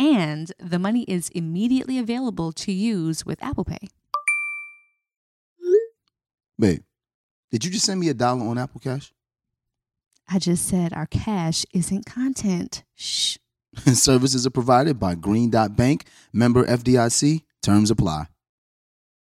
And the money is immediately available to use with Apple Pay. Babe, did you just send me a dollar on Apple Cash? I just said our cash isn't content. Shh. Services are provided by Green Dot Bank, member FDIC. Terms apply.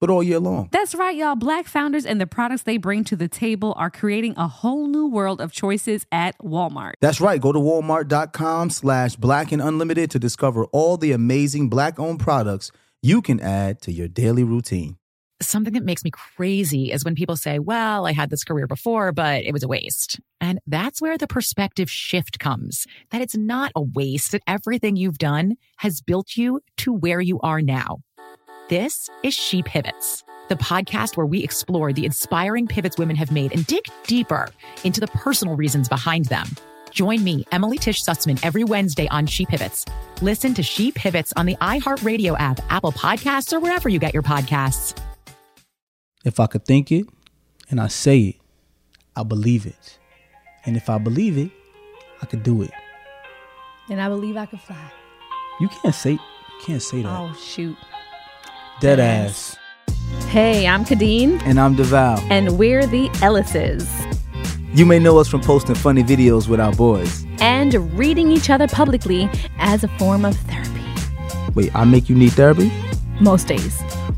but all year long. That's right, y'all. Black founders and the products they bring to the table are creating a whole new world of choices at Walmart. That's right. Go to walmart.com slash black and unlimited to discover all the amazing black owned products you can add to your daily routine. Something that makes me crazy is when people say, well, I had this career before, but it was a waste. And that's where the perspective shift comes that it's not a waste, that everything you've done has built you to where you are now. This is She Pivots, the podcast where we explore the inspiring pivots women have made and dig deeper into the personal reasons behind them. Join me, Emily Tish Sussman, every Wednesday on She Pivots. Listen to She Pivots on the iHeartRadio app, Apple Podcasts, or wherever you get your podcasts. If I could think it and I say it, I believe it. And if I believe it, I could do it. And I believe I could fly. You can't say you can't say that. Oh shoot. Dead ass. Hey, I'm Kadeen. And I'm DeVal. And we're the Ellises. You may know us from posting funny videos with our boys. And reading each other publicly as a form of therapy. Wait, I make you need therapy? Most days.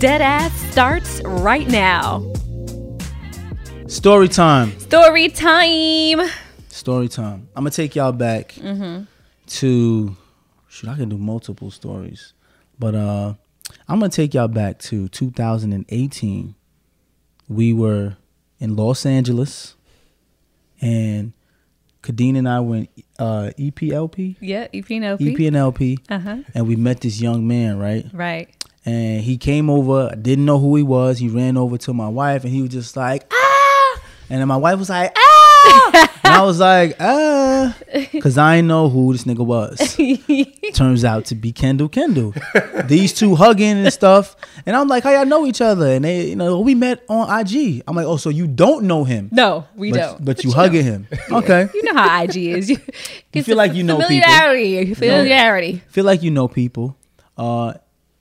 Dead Ass starts right now. Story time. Story time. Story time. I'm gonna take y'all back mm-hmm. to. Shoot, I can do multiple stories, but uh, I'm gonna take y'all back to 2018. We were in Los Angeles, and Kadeen and I went uh, EPLP. Yeah, EPNLP. EPNLP. Uh-huh. And we met this young man, right? Right and he came over. I didn't know who he was. He ran over to my wife, and he was just like, ah! And then my wife was like, ah! and I was like, ah, because I didn't know who this nigga was. Turns out to be Kendall Kyndall. These two hugging and stuff, and I'm like, how y'all know each other? And they, you know, we met on IG. I'm like, oh, so you don't know him? No, we but, don't. But, you hugging him? Okay. You know how IG is. You, you feel like you know familiarity, people. Familiarity. Feel like you know people. Uh,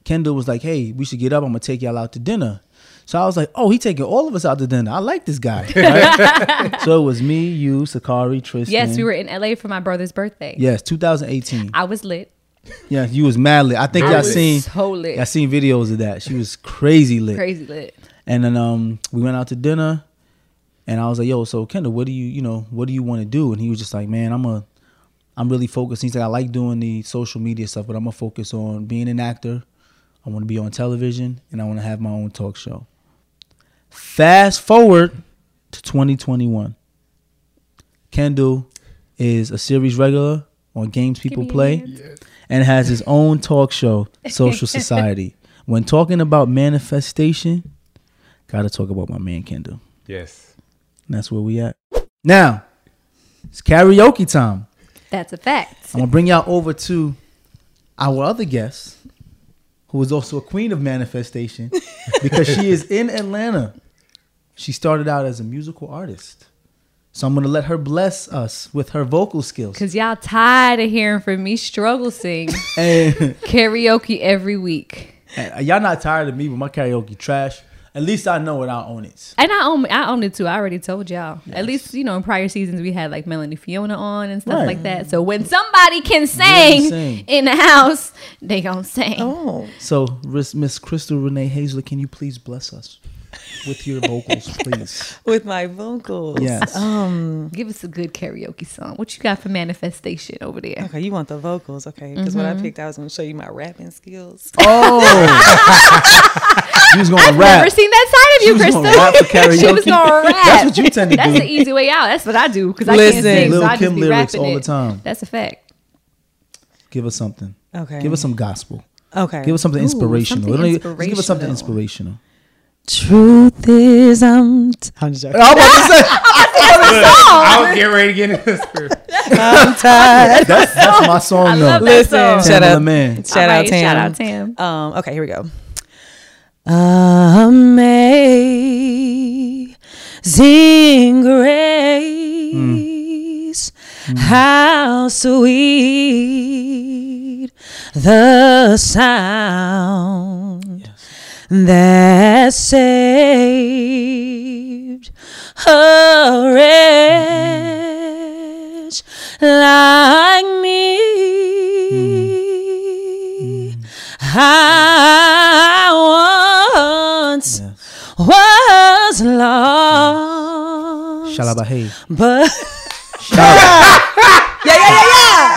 Kendall was like, "Hey, we should get up. I'm gonna take y'all out to dinner." So I was like, "Oh, he taking all of us out to dinner. I like this guy." Right? so it was me, you, Sakari, Tristan. Yes, we were in LA for my brother's birthday. Yes, 2018. I was lit. Yeah, you was mad lit. I think I y'all seen so lit. I seen videos of that. She was crazy lit. Crazy lit. And then um we went out to dinner and I was like, "Yo, so Kendall, what do you, you know, what do you want to do?" And he was just like, "Man, I'm a I'm really focused. He's like, I like doing the social media stuff, but I'm gonna focus on being an actor I want to be on television and I want to have my own talk show. Fast forward to 2021. Kendall is a series regular on Games People Play. and has his own talk show, Social Society. When talking about manifestation, gotta talk about my man Kendall. Yes. And that's where we at. Now, it's karaoke time. That's a fact. I'm gonna bring y'all over to our other guest, who is also a queen of manifestation, because she is in Atlanta. She started out as a musical artist. So I'm gonna let her bless us with her vocal skills. Cause y'all tired of hearing from me struggle sing And, karaoke every week. and y'all not tired of me, but my karaoke trash. At least I know it. I own it. And I own I own it too. I already told y'all. At least you know in prior seasons we had like Melanie Fiona on and stuff Right. like that. So when somebody can sing, sing. in the house, they gonna sing. Oh, So Miss Miss Crystal Renee Hayslett, can you please bless us with your vocals, please? with my vocals. Yes. Um. Give us a good karaoke song. What you got for manifestation over there? Okay, you want the vocals, okay? Because what Mm-hmm. I picked, I was going to show you my rapping skills. Oh, you was gonna rap. Never seen that side of She you, was Crystal. gonna rap for karaoke. she was gonna rap. That's what you tend to That's do. That's the easy way out. That's what I do because I Listen. can't sing. Lil' so I just Kim be lyrics all it. the time. That's a fact. Give us something. Okay. Give us some gospel. Okay. Give us something Ooh, inspirational. something Don't even- just give us something inspirational. Inspirational. Truth is, I'm. T- I'm just joking. I was about to say, I was getting ready to get into this. spirit. I'm tired. that's, that's my song I though. love that Listen, song. shout Tamala out, Man. shout All out, right, Tam. Shout out Tam. Um, okay, here we go. Amazing grace, how sweet the sound that saved a wretch like me. I once Yes. was lost, Shalabahay. but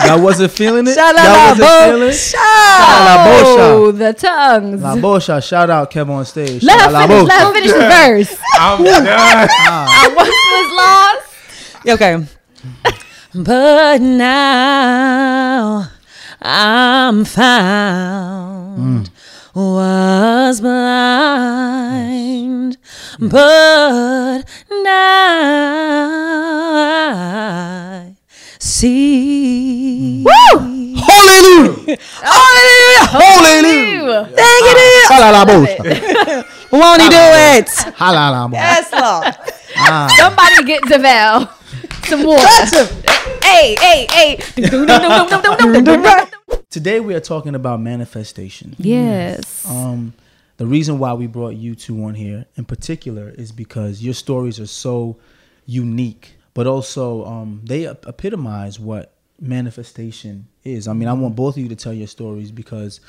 Y'all wasn't feeling it? Shalala Y'all wasn't bo- feeling it? Oh, the tongues. La Bosha. Shout out Kevin on stage. Let her finish. Let her finish the verse. I'm done. I once was lost. okay. but now I'm found. Was blind, but now I see. Woo! Hallelujah. Hallelujah! Hallelujah. Thank you, Hala La Won't he do it? Hala La Bosha. Yes, Lord. Somebody get Deval some water. hey, hey, hey. Today we are talking about manifestation. yes. Um, the reason why we brought you two on here in particular is because your stories are so unique, but also um, they epitomize what manifestation is. I mean, I want both of you to tell your stories because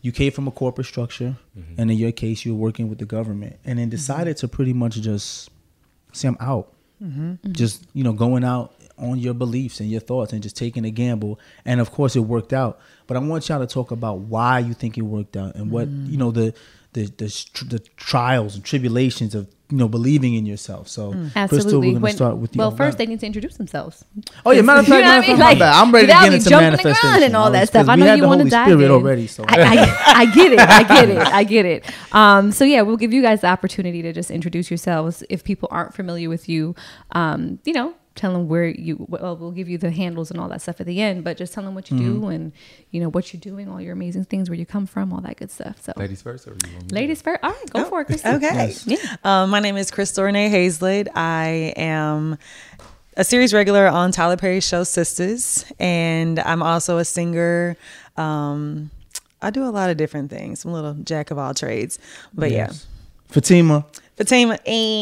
you came from a corporate structure, mm-hmm. and in your case, you were working with the government, and then mm-hmm. decided to pretty much just say, "I'm out." Mm-hmm. Just you know, going out on your beliefs and your thoughts, and just taking a gamble. And of course, it worked out. But I want y'all to talk about why you think it worked out, and what mm. you know the the the, the trials and tribulations of you know believing in yourself. So, Crystal, we're gonna start with you. well, first they need to introduce themselves. Oh yeah, matter of fact, know matter what of I mean? like, I'm ready to get into manifestation and all that stuff. I know you want to dive Spirit in. already. So I, I, I get it. I get it. I get it. Um, so yeah, we'll give you guys the opportunity to just introduce yourselves. If people aren't familiar with you, um, you know, tell them where you. Well, we'll give you the handles and all that stuff at the end. But just tell them what you Mm-hmm. do and you know what you're doing, all your amazing things, where you come from, all that good stuff. So, Ladies first, or you want me to- ladies first. All right, go for it, Kristen. Okay. Yeah. Um, my name is Crystal Renee Hayslett. I am a series regular on Tyler Perry's show Sistas, and I'm also a singer. Um, I do a lot of different things. I'm a little jack of all trades. But Yes. Fatima,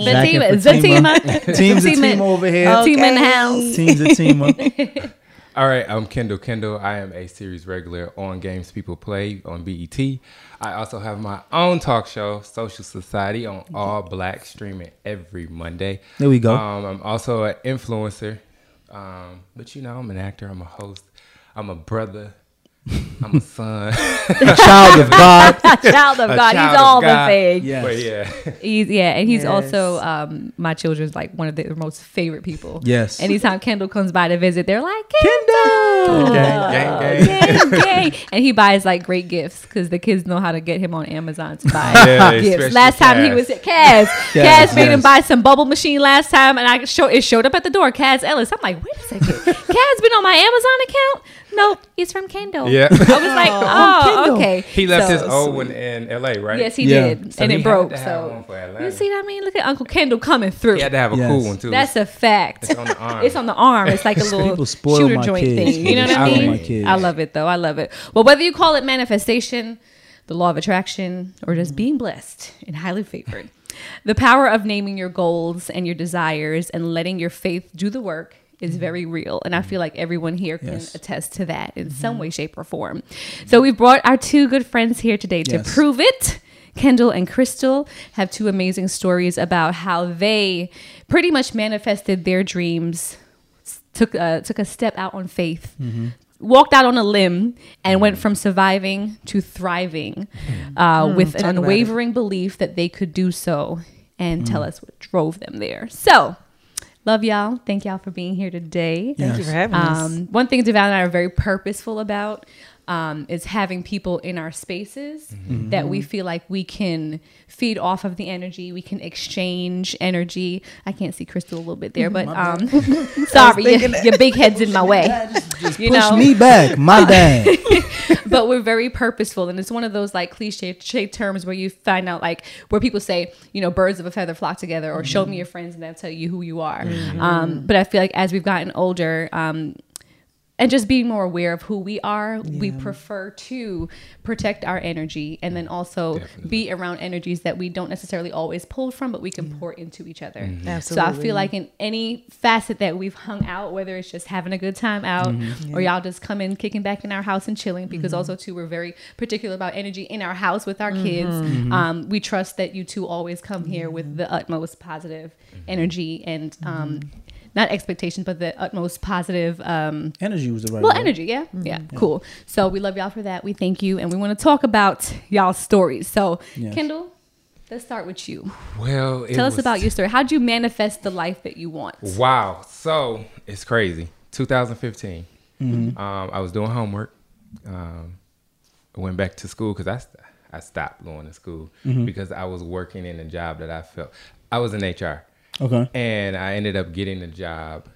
yeah, Fatima. Jack Fatima, and Fatima. Fatima. Team's a team over here. Uh, Team in the house. Team's a team. All right, I'm Kendall Kyndall. I am a series regular on Games People Play on BET. I also have my own talk show, Social Society, on All Black, streaming every Monday. There we go. Um, I'm also an influencer, um, but you know, I'm an actor. I'm a host. I'm a brother. I'm a son. A child of God. A child of A God. child he's of all God. the things. Yes. But yeah. He's yeah, and he's Yes. also um my children's like one of their most favorite people. Yes. Anytime Kendall comes by to visit, they're like Kendall. Kendall, Gang, gang, gang. gang, gang. and he buys like great gifts because the kids know how to get him on Amazon to buy Yeah, gifts. Last time he was at Kaz, Kaz Kaz, made him buy some bubble machine last time, and I show it showed up at the door. Kaz Ellis. I'm like, wait a second, Kaz been on my Amazon account? Nope, he's from Kendall. Yeah. I was like, oh, Kendall. okay. He left So- his old one in LA, right? Yes, he Yeah. did, So and he it broke. So one for Atlanta. you see what I mean? Look at Uncle Kendall coming through. He had to have a Yes. cool one too. That's a fact. It's on the arm. It's on the arm. It's like a little People spoil shooter my joint kids. thing. You know what I spoil mean? my kids. I love it though. I love it. Well, whether you call it manifestation, the law of attraction, or just being blessed and highly favored, the power of naming your goals and your desires and letting your faith do the work is mm-hmm. very real. And I mm-hmm. feel like everyone here can Yes. attest to that in some mm-hmm. way, shape, or form. So we've brought our two good friends here today to Yes. prove it. Kendall and Crystal have two amazing stories about how they pretty much manifested their dreams, took uh, took a step out on faith, walked out on a limb, and went from surviving to thriving uh, mm, with an talk about it. unwavering belief that they could do so. And tell mm. us what drove them there. So, love y'all. Thank y'all for being here today. Thank you for having us. Um, one thing Deval and I are very purposeful about um, is having people in our spaces Mm-hmm. that we feel like we can feed off of the energy. We can exchange energy. I can't see Crystal a little bit there, but um, sorry, your, your big head's in my way. you Push me back. My bad. but we're very purposeful and it's one of those like cliche cliche terms where you find out like where people say you know birds of a feather flock together or show me your friends and they'll tell you who you are um, but i feel like as we've gotten older um, and just being more aware of who we are. We prefer to protect our energy and then also be around energies that we don't necessarily always pull from but we can pour into each other. Mm-hmm. So i feel like in any facet that we've hung out whether it's just having a good time out mm-hmm. or y'all just come in kicking back in our house and chilling because mm-hmm. also too we're very particular about energy in our house with our kids. Um, we trust that you two always come here with the utmost positive energy and um, not expectations but the utmost positive um, Energy was the right well, word. energy, yeah, yeah, cool. So we love y'all for that. We thank you, and we want to talk about y'all stories. So, Yes. Kendall, let's start with you. well, it Tell us was- about your story. How'd you manifest the life that you want? Wow. So it's crazy. 2015. Mm-hmm. Um, I was doing homework. Um, I went back to school because I, st- I stopped going to school Mm-hmm. because I was working in a job that I felt I was in HR. Okay. And I ended up getting a job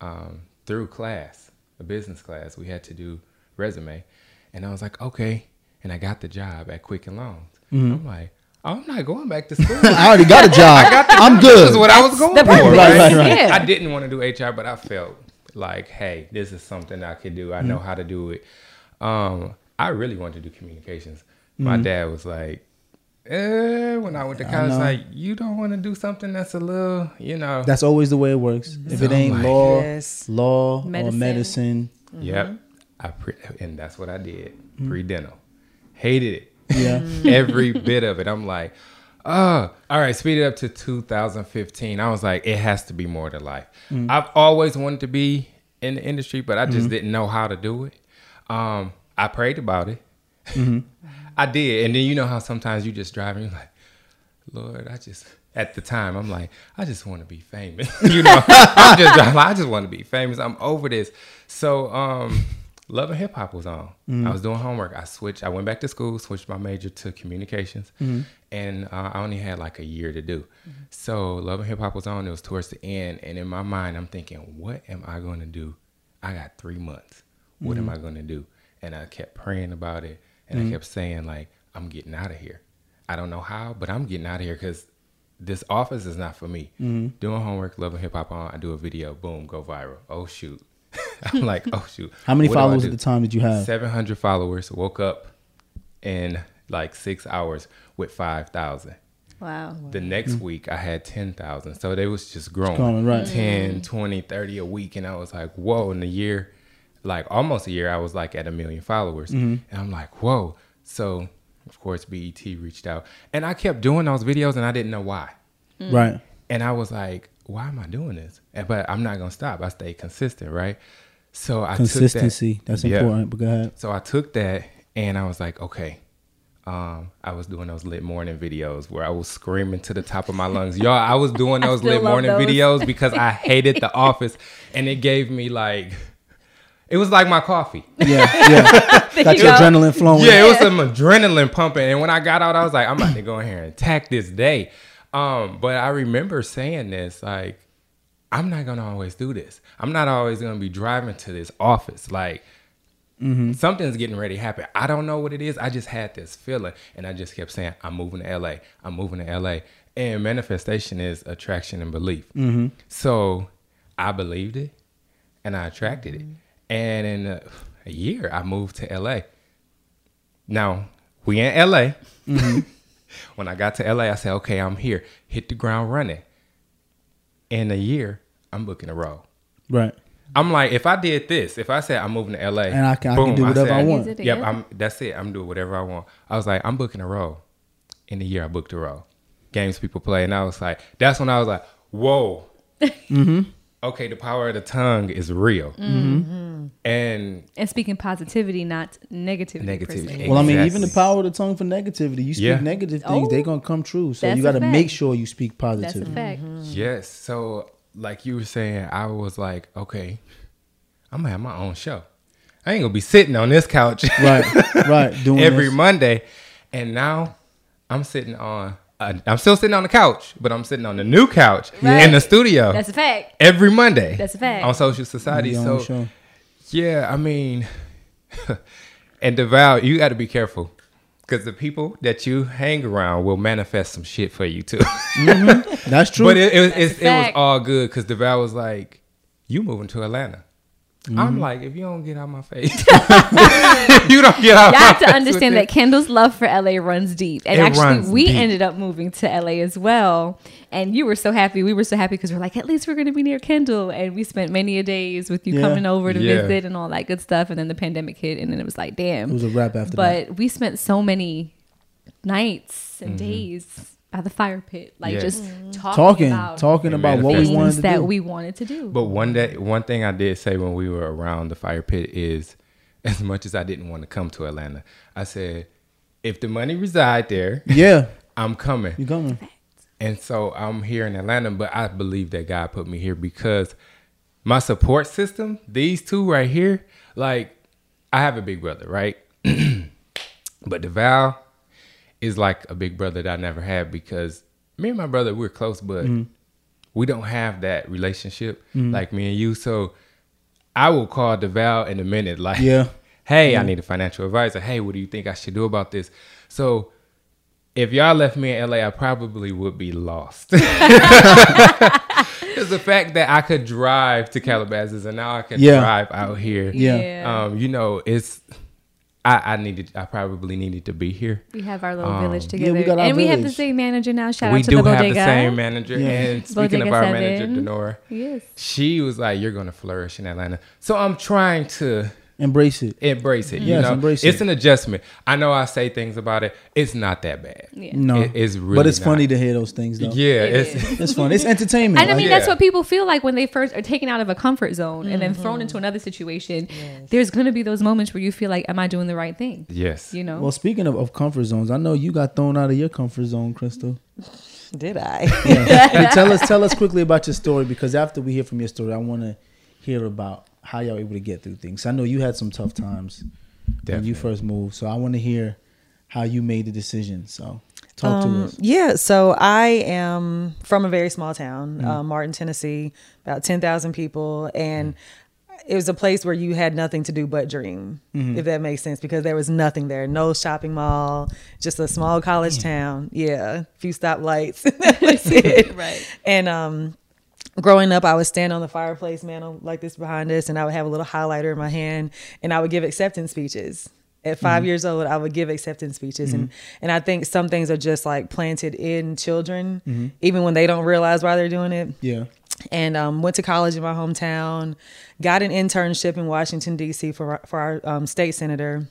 um, through class, a business class. We had to do resume. And I was like, okay. And I got the job at Quicken Loans. I'm like, oh, I'm not going back to school. I already got a job. I'm good. This is what I was going the for. Right? Right, right. Yeah. I didn't want to do HR, but I felt like, hey, this is something I could do. I know how to do it. Um, I really wanted to do communications. My dad was like, eh, when I went to college, know. like, you don't want to do something that's a little, you know. That's always the way it works. Mm-hmm. If it ain't my law, Yes. law Medicine. or medicine, mm-hmm. Yep. I pre- and that's what I did. Mm-hmm. Pre dental. Hated it. yeah. Every bit of it. I'm like, oh, all right, speed it up to 2015. I was like, it has to be more to life. Mm. I've always wanted to be in the industry, but I just didn't know how to do it. Um, I prayed about it. I did. And then you know how sometimes you just drive and you're like, Lord, I just at the time I'm like, I just want to be famous. you know, I'm just driving, I just want to be famous. I'm over this. So um Love and Hip Hop was on. I was doing homework. I switched. I went back to school, switched my major to communications, and uh, I only had like a year to do. So Love and Hip Hop was on. It was towards the end, and in my mind, I'm thinking, what am I going to do? I got three months. What am I going to do? And I kept praying about it, and I mm. kept saying like, I'm getting out of here. I don't know how, but I'm getting out of here because this office is not for me. Mm-hmm. Doing homework, Love and Hip Hop on. I do a video, boom, go viral. Oh shoot. I'm like, oh shoot. How many What followers at the time did you have? 700 followers. Woke up in like six hours with 5,000. Wow. The next mm. week I had 10,000. So they was just growing. Growing, right. Mm. 10, 20, 30 a week. And I was like, whoa. In a year, like almost a year, I was like at a million followers. And I'm like, whoa. So, of course, BET reached out. And I kept doing those videos and I didn't know why. Right. And I was like, why am I doing this? And- But I'm not going to stop. I stay consistent, right? So I Consistency. Took that, That's Yeah. important. But go ahead. So I took that and I was like, okay. Um, I was doing those lit morning videos where I was screaming to the top of my lungs. Y'all, I was doing those still lit morning those. videos because I hated the office and it gave me like it was like my coffee. Yeah, yeah. Got your go. adrenaline flowing. Yeah, it was some adrenaline pumping. And when I got out, I was like, I'm about to go in here and attack this day. Um, but I remember saying this, like, I'm not gonna always do this. I'm not always gonna be driving to this office. Like, mm-hmm. something's getting ready to happen. I don't know what it is. I just had this feeling, and I just kept saying, I'm moving to LA. I'm moving to LA. And manifestation is attraction and belief. Mm-hmm. So I believed it, and I attracted it. Mm-hmm. And in a, a year, I moved to LA. Now we in LA. when I got to LA, I said, "Okay, I'm here. Hit the ground running." In a year, I'm booking a role. Right. I'm like, if I did this, if I said I'm moving to LA, And I can- I can do whatever I want. Get it Yep, together. I'm. That's it. I'm doing whatever I want. I was like, I'm booking a role. In a year, I booked a role. Games people play, and I was like, that's when I was like, whoa. Mm-hmm. Okay, the power of the tongue is real. Mm-hmm. And And speaking positivity, not negativity. Negativity. se. Well, I mean, even the power of the tongue for negativity. You speak Yeah. negative things, Oh, they gonna come true. So you got to make sure you speak That's a positive. fact. Yes. So, like you were saying, I was like, okay, I'm gonna have my own show. I ain't gonna be sitting on this couch Right, right. Doing every this. Monday. And now I'm sitting on. Uh, I'm still sitting on the couch, but I'm sitting on the new couch Right. in the studio That's a fact. every Monday. That's a fact. on Social Society. So show. Yeah, I mean, and Deval, you got to be careful because the people that you hang around will manifest some shit for you too. Mm-hmm. That's true. But it, it, was- That's it was all good because DeVal was like, "You moving to Atlanta?" Mm-hmm. I'm like, "If you don't get out my face, you don't get out." Y'all my have to understand that Kendall's love for LA runs deep. And It actually, runs we deep. ended up moving to LA as well. And you were so happy. We were so happy because we're like, at least we're going to be near Kendall. And we spent many a days with you Yeah. coming over to Yeah. visit and all that good stuff. And then the pandemic hit. And then it was like, damn. it was a wrap after that. but we spent so many nights and days by the fire pit, like Yeah. just mm-hmm. talking, Talking, about talking about what we wanted things to that do. we wanted to do. But one day, one thing I did say when we were around the fire pit is, as much as I didn't want to come to Atlanta, I said, "If the money reside there, yeah, I'm coming." you coming? And so I'm here in Atlanta, but I believe that God put me here because my support system, these two right here, like I have a big brother, right? but DeVal is like a big brother that I never had because me and my brother, we're close, but we don't have that relationship like me and you. So I will call DeVal in a minute, like, Yeah. hey, I need a financial advisor. Hey, what do you think I should do about this? So if y'all left me in LA, I probably would be lost. It's the fact that I could drive to Calabasas and now I can Yeah. drive out here. Yeah. Um, you know, it's I, I needed I probably needed to be here. we have our little Um, village yeah, together. we got our and we have the village. same manager now. Shout we out to do the have bodega. the same manager. Yeah. And speaking of Bodega our Seven. manager, Denora, Yes. she was like, You're gonna flourish in Atlanta. So I'm trying to Embrace it. embrace it. You Yes, know, embrace it's it. an adjustment. I know I say things about it. It's not that bad. Yeah. No, It- it's really but it's not. funny to hear those things though. Yeah, It it's it's fun. It's entertainment. And I mean, Like, that's what people feel like when they first are taken out of a comfort zone and then Mm-hmm. thrown into another situation. There's going to be those moments where you feel like, am I doing the right thing? yes. You know? well, speaking of, of comfort zones, I know you got thrown out of your comfort zone, Crystal. Did I? Yeah. Hey, tell us tell us quickly about your story because after we hear from your story, I want to hear about how y'all able to get through things. I know you had some tough times when you first moved, so I want to hear how you made the decision. So talk to Um, us. yeah, so I am from a very small town, Mm-hmm. uh, Martin, Tennessee, about 10,000 people. And it was a place where you had nothing to do but dream, Mm-hmm. if that makes sense, because there was nothing there. No shopping mall, just a small college town. Yeah, a few stoplights. that was it. Right. And um, growing up, I would stand on the fireplace mantle like this behind us, and I would have a little highlighter in my hand, and I would give acceptance speeches. At 5 years old, I would give acceptance speeches, and and I think some things are just like planted in children, even when they don't realize why they're doing it Yeah. and um, went to college in my hometown. Got an internship in Washington D.C. for our- for our um, state senator,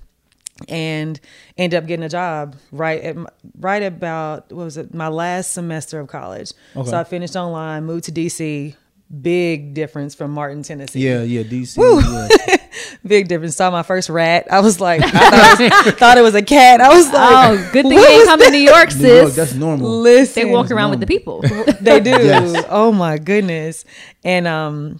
and ended up getting a job right at right about what was it my last semester of college. Okay. So I finished online, moved to D.C. big difference from Martin, Tennessee. Yeah, yeah, DC. Yeah. Big difference. Saw my first rat. I was like, I thought it was, thought it was a cat. I was like, Oh, good thing what they ain't was come to New York, New York, sis. that's normal. Listen, They walk around with the people. they do. Yes. Oh my goodness. And um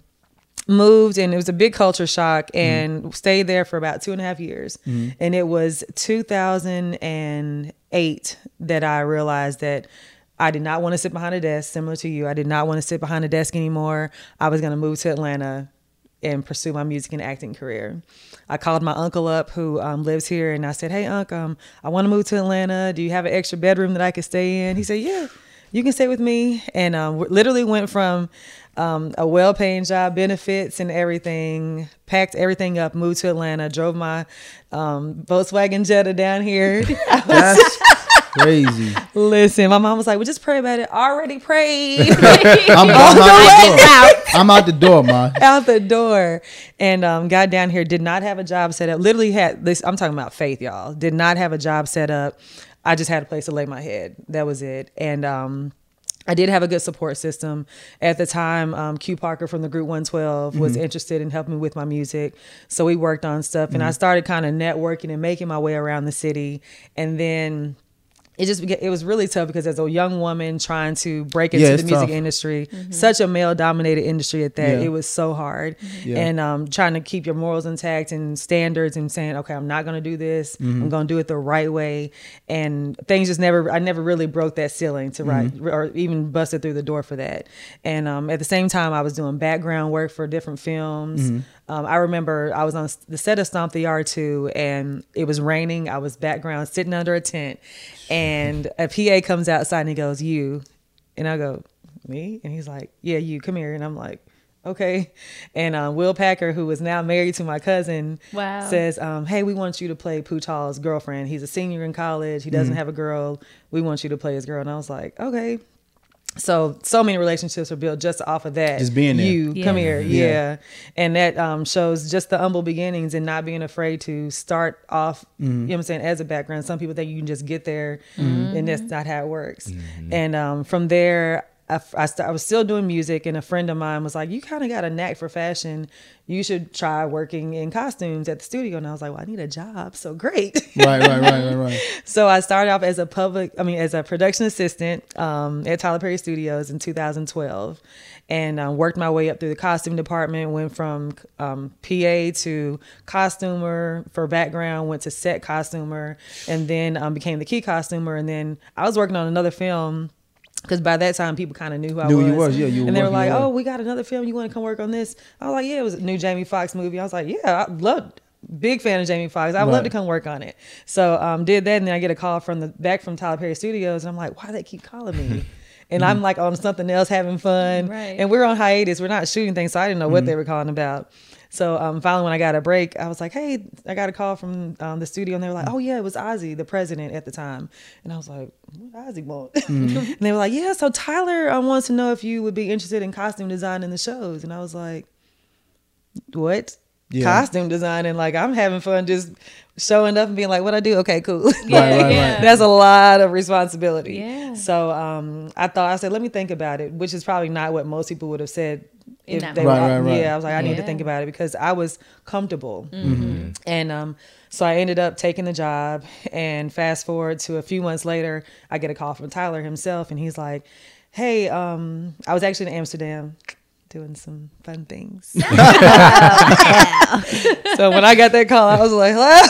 moved and it was a big culture shock and stayed there for about two and a half years. And it was 2008 that I realized that I did not want to sit behind a desk, similar to you. I did not want to sit behind a desk anymore. I was going to move to Atlanta and pursue my music and acting career. I called my uncle up who um, lives here and I said, Hey, uncle, um, I want to move to Atlanta. Do you have an extra bedroom that I could stay in? He said, Yeah, you can stay with me. And um, literally went from um, a well paying job, benefits and everything, packed everything up, moved to Atlanta, drove my um, Volkswagen Jetta down here. That's crazy. Listen, my mom was like, Well, just pray about it. Already prayed. I'm, I'm, out the door. I'm out the door, ma. out the door and um, got down here did not have a job set up literally had this i'm talking about faith y'all did not have a job set up i just had a place to lay my head that was it and um, I did have a good support system at the time. Um, Q Parker from the Group 112 was interested in helping me with my music, so we worked on stuff, and I started kind of networking and making my way around the city. And then it just it was really tough because as a young woman trying to break into Yeah, the music tough. industry, such a male dominated industry at that, Yeah. it was so hard. Yeah. And um, trying to keep your morals intact and standards and saying, okay, I'm not going to do this. Mm-hmm. I'm going to do it the right way. And things just never, I never really broke that ceiling to write Mm-hmm. or even busted through the door for that. And um, at the same time, I was doing background work for different films. Mm-hmm. Um, I remember I was on the set of Stomp the Yard 2 and it was raining. I was background sitting under a tent and a PA comes outside and he goes, You. And I go, Me? And he's like, Yeah, you, come here. And I'm like, Okay. And uh, Will Packer, who is now married to my cousin, Wow. says, um, Hey, we want you to play Putal's girlfriend. He's a senior in college. He doesn't have a girl. We want you to play his girl. And I was like, Okay. So so many relationships are built just off of that. Just being there. You come Yeah. here, Yeah. yeah. And that um, shows just the humble beginnings and not being afraid to start off. You know what I'm saying as a background. Some people think you can just get there, and that's not how it works. And um, from there. I, I, st- I was still doing music, and a friend of mine was like, "You kind of got a knack for fashion. You should try working in costumes at the studio." And I was like, "Well, I need a job, so great." Right, right, right, right, right. So I started off as a public, I mean, as a production assistant um, at Tyler Perry Studios in 2012, and uh, worked my way up through the costume department. Went from um, PA to costumer for background. Went to set costumer, and then um, became the key costumer. And then I was working on another film. Because by that time, people kind of knew who I Knew was. you was, yeah, you and they were like, "Oh, we got another film. You want to come work on this?" I was like, "Yeah." It was a new Jamie Foxx movie. I was like, "Yeah, I loved big fan of Jamie Foxx. I'd love to come work on it. So um, did that, and then I get a call from the back from Tyler Perry Studios, and I'm like, why do they keep calling me? And I'm like on something else, having fun, Right. and we're on hiatus. We're not shooting things, so I didn't know what Mm-hmm. they were calling about. So um, finally, when I got a break, I was like, "Hey, I got a call from um, the studio," and they were like, "Oh yeah, it was Ozzie, the president at the time." And I was like, "What Ozzie want?" Mm-hmm. and they were like, "Yeah, so Tyler uh, wants to know if you would be interested in costume design in the shows." And I was like, "What?" Yeah. Costume design and like I'm having fun just showing up and being like, "What I do? Okay, cool." Right, right, right. That's a lot of responsibility. Yeah. So um, I thought I said, let me think about it, which is probably not what most people would have said In if that they moment. were. Right, right, right. Yeah, I was like, I need to think about it because I was comfortable, and um, so I ended up taking the job. And fast forward to a few months later, I get a call from Tyler himself, and he's like, "Hey, um, I was actually in Amsterdam." Doing some fun things. so when I got that call, I was like, "Hello."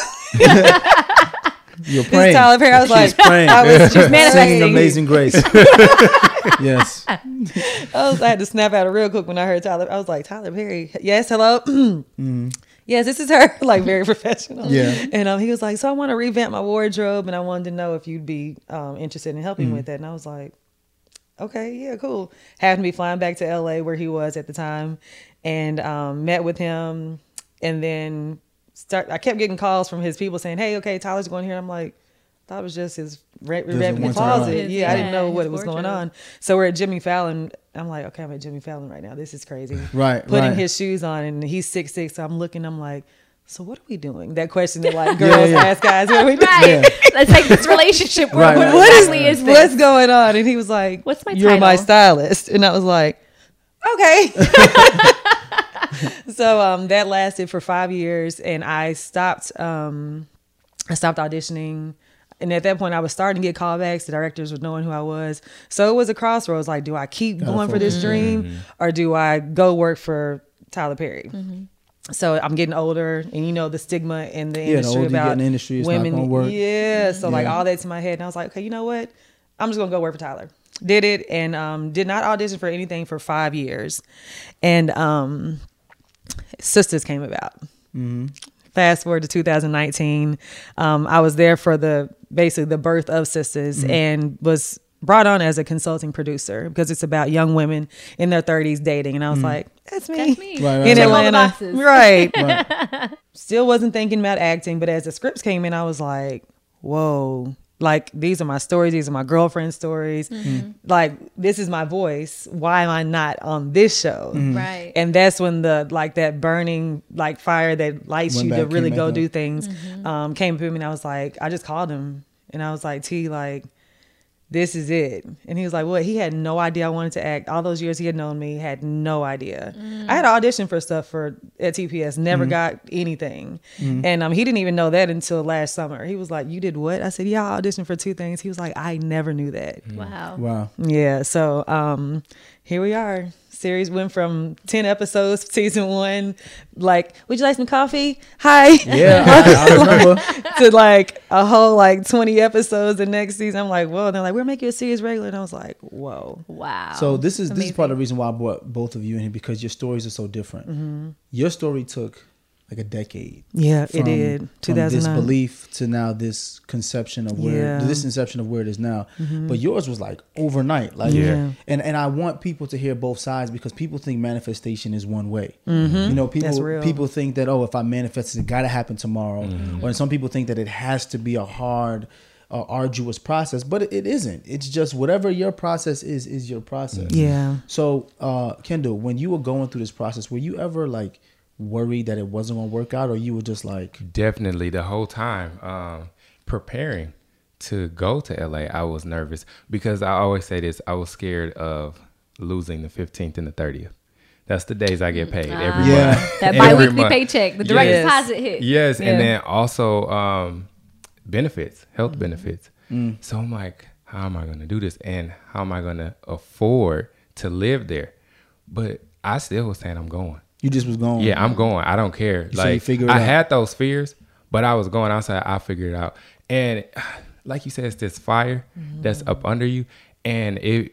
You're This praying. Tyler Perry. I was She's like, praying. I was just Singing manifesting. Amazing Grace. Yes. I, was, I had to snap out of real quick when I heard Tyler. I was like, Tyler Perry. Yes, hello. Yes, this is her. like very professional. Yeah. And um, he was like, so I want to revamp my wardrobe, and I wanted to know if you'd be um, interested in helping with that. And I was like, okay, yeah, cool. Happened to be flying back to LA where he was at the time, and um, met with him, and then start. I kept getting calls from his people saying, hey, okay, Tyler's going here. I'm like. Thought it was just his re- revamping one the closet. His- Yeah, I didn't know what was going on. So we're at Jimmy Fallon. I'm like, okay, I'm at Jimmy Fallon right now. This is crazy. Right, Putting right. his shoes on, and he's six six. So I'm looking. I'm like, so what are we doing? That question that like girls yeah. ask guys, what are we doing? Right. Let's take this relationship. Where, Right, what right, What is, exactly is this? what's going on? And he was like, What's my You're my stylist, and I was like, okay. so um, that lasted for five years, and I stopped. Um, I stopped auditioning. And at that point, I was starting to get callbacks. The directors were knowing who I was. So it was a crossroads. Like, do I keep going for this dream or do I go work for Tyler Perry? So I'm getting older, and you know the stigma in the the industry older you get about in the industry, it's women. gonna work. Yeah, so like all that to my head, and I was like, okay, you know what? I'm just gonna go work for Tyler. Did it, and um, did not audition for anything for five years, and um, Sistas came about. Fast forward to 2019, um, I was there for the basically the birth of Sistas, and was brought on as a consulting producer because it's about young women in their 30s dating, and I was like, that's me, That's me. Right, right, in right. Check all the Atlanta, boxes. right? Still wasn't thinking about acting, but as the scripts came in, I was like, whoa. Like these are my stories. These are my girlfriend stories. Like this is my voice. Why am I not on this show? Right. And that's when the like that burning like fire that lights Went you back, to really go back do things Mm-hmm. um, came to me, and I was like, I just called him, and I was like, T, like this is it. And he was like, What? He had no idea I wanted to act. All those years he had known me, had no idea. I had auditioned for stuff for at TPS, never got anything. And um, he didn't even know that until last summer. He was like, You did what? I said, Yeah, I auditioned for two things. He was like, I never knew that. Wow. Wow. Yeah. So um, here we are. Series went from 10 episodes, season one, like, would you like some coffee? Hi. Yeah, I, I remember. to like a whole like 20 episodes the next season. I'm like, whoa. And they're like, we're making a series regular. And I was like, whoa. Wow. So this is this is part of the reason why I brought both of you in here because your stories are so different. Mm-hmm. Your story took like a decade. Yeah, it did. From 2009. this belief to now this conception of where Yeah. Mm-hmm. this inception of where it is now. But yours was like overnight. Like Yeah. and and I want people to hear both sides because people think manifestation is one way. You know, people Mm-hmm. That's real. people think that oh, if I manifest it, it gotta happen tomorrow. Or some people think that it has to be a hard uh, arduous process, but it, it isn't. It's just whatever your process is is your process. Yeah. So, uh, Kendall, when you were going through this process, were you ever like worried that it wasn't gonna work out, or you were just like, Definitely the whole time um, preparing to go to LA, I was nervous because I always say this: I was scared of losing the 15th and the 30th. That's the days I get paid every Yeah. month. that Every bi-weekly month. paycheck, the direct Yes. deposit hit. Yes, Yeah. and then also um, benefits, health benefits. So I'm like, how am I going to do this, and how am I going to afford to live there? But I still was saying I'm going. You just was going? Yeah, I'm going. I don't care. You like figure it I out. had those fears, but I was going outside. I figured it out, and like you said, it's this fire that's up under you, and it.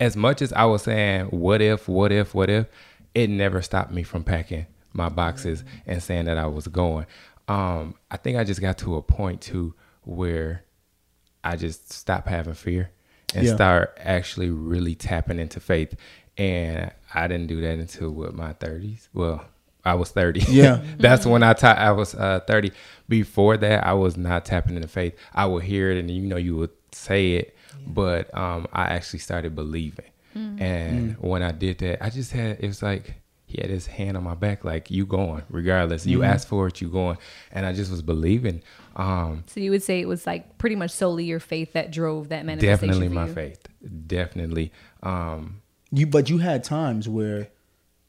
As much as I was saying, "What if? What if? What if?" It never stopped me from packing my boxes and saying that I was going. Um, I think I just got to a point too where I just stopped having fear and Yeah. start actually really tapping into faith. And I didn't do that until what my thirties. Well, I was thirty. Yeah. that's when I ta- I was uh, thirty. Before that, I was not tapping into faith. I would hear it, and you know, you would say it, but um, I actually started believing. And when I did that, I just had it was like he had his hand on my back, like you going, regardless. You asked for it, you going, and I just was believing. Um, So you would say it was like pretty much solely your faith that drove that manifestation. definitely for my you. faith definitely um You, but you had times where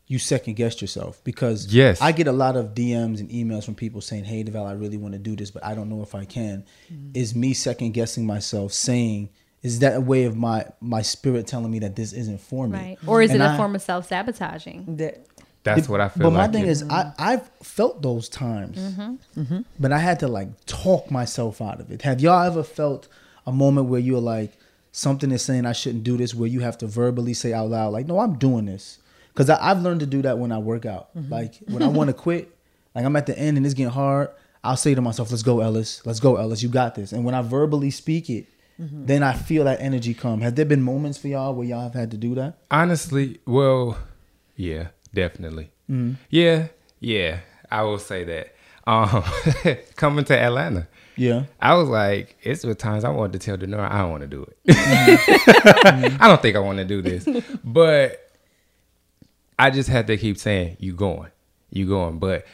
you second guessed yourself because Yes. I get a lot of DMs and emails from people saying, "Hey, Deval, I really want to do this, but I don't know if I can." Mm-hmm. Is me second guessing myself, saying, "Is that a way of my my spirit telling me that this isn't for me?" Right. Or is it And a I- form of self sabotaging? That, that's what i feel But my thing it- is, mm-hmm. I I've felt those times, mm-hmm. but I had to like talk myself out of it. Have y'all ever felt a moment where you're like something is saying I shouldn't do this, where you have to verbally say out loud, like, "No, I'm doing this," because I've learned to do that when I work out. Like when I want to quit, like I'm at the end and it's getting hard, I'll say to myself, "Let's go, Ellis. Let's go, Ellis. You got this." And when I verbally speak it. Then I feel that energy come. Have there been moments for y'all where y'all have had to do that? honestly well yeah definitely Mm-hmm. yeah yeah i will say that um coming to atlanta Yeah. I was like, it's with times I wanted to tell Denora I don't want to do it. Mm-hmm. I don't think I want to do this, but I just had to keep saying, "You going, you going." But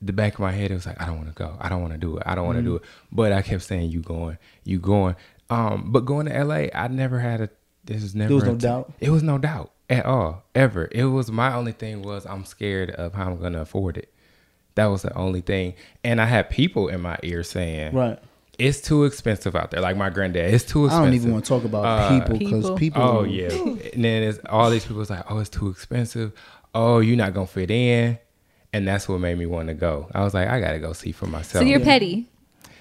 the back of my head, it was like, I don't want to go. I don't want to do it. I don't want to do Mm-hmm. it. But I kept saying, "You going, you going." Um, but going to LA, I never had a. This was never. There was no a- doubt? It was no doubt. at all, ever. It was my only thing was I'm scared of how I'm gonna afford it. That was the only thing, and I had people in my ear saying, Right. it's too expensive out there." Like my granddad, it's too expensive. I don't even want to talk about Uh, people because People. people. Oh yeah, and then it's all these people was like, "Oh, it's too expensive. Oh, you're not gonna fit in," and that's what made me want to go. I was like, I gotta go see for myself. So you're petty.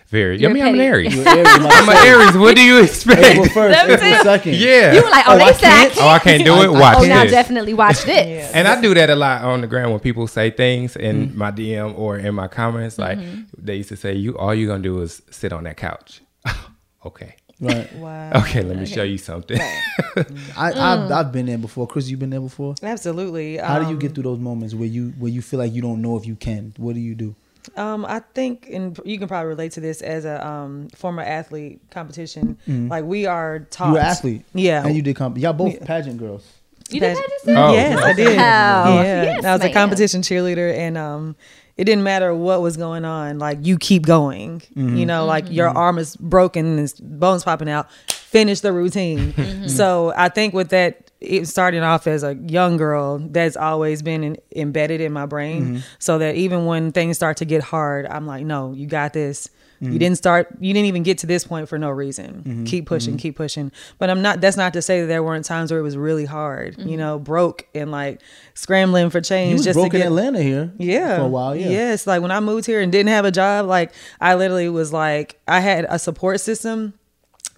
Very. you're I mean, I'm an. Aries. You're Aries, I'm an. Aries. What do you expect? April first, April second. yeah. You were like, oh, Oh, they I said can't? I oh, I can't do it. Watch Oh, now definitely watch this. And I do that a lot on the ground when people say things in Mm-hmm. my DM or in my comments. Like they used to say, "You all you're gonna do is sit on that couch." okay. Right. Wow. Okay. Let me show you something. I, I've, I've been there before. Chris, you've been there before. Absolutely. How do you Um, get through those moments where you where you feel like you don't know if you can? What do you do? Um, I think, and you can probably relate to this as a um, former athlete competition. Like we are taught. Mm-hmm. You were an athlete, Yeah. and you did comp. Y'all both pageant girls. You did Page- that yourself? Oh, yes, I did. Wow. Yeah, Yes, I was a competition cheerleader, and um, it didn't matter what was going on. Like you keep going. Mm-hmm. You know, like your arm is broken and bones popping out. Finish the routine. Mm-hmm. So I think with that, it starting off as a young girl, that's always been in, embedded in my brain. Mm-hmm. So that even when things start to get hard, I'm like, no, you got this. Mm-hmm. You didn't start. You didn't even get to this point for no reason. Keep pushing, Mm-hmm. keep pushing. But I'm not. That's not to say that there weren't times where it was really hard. You know, broke and like scrambling for change You was just broke to in. Atlanta here. Yeah, for a while. Yeah. Yes, like when I moved here and didn't have a job, like I literally was like I had a support system,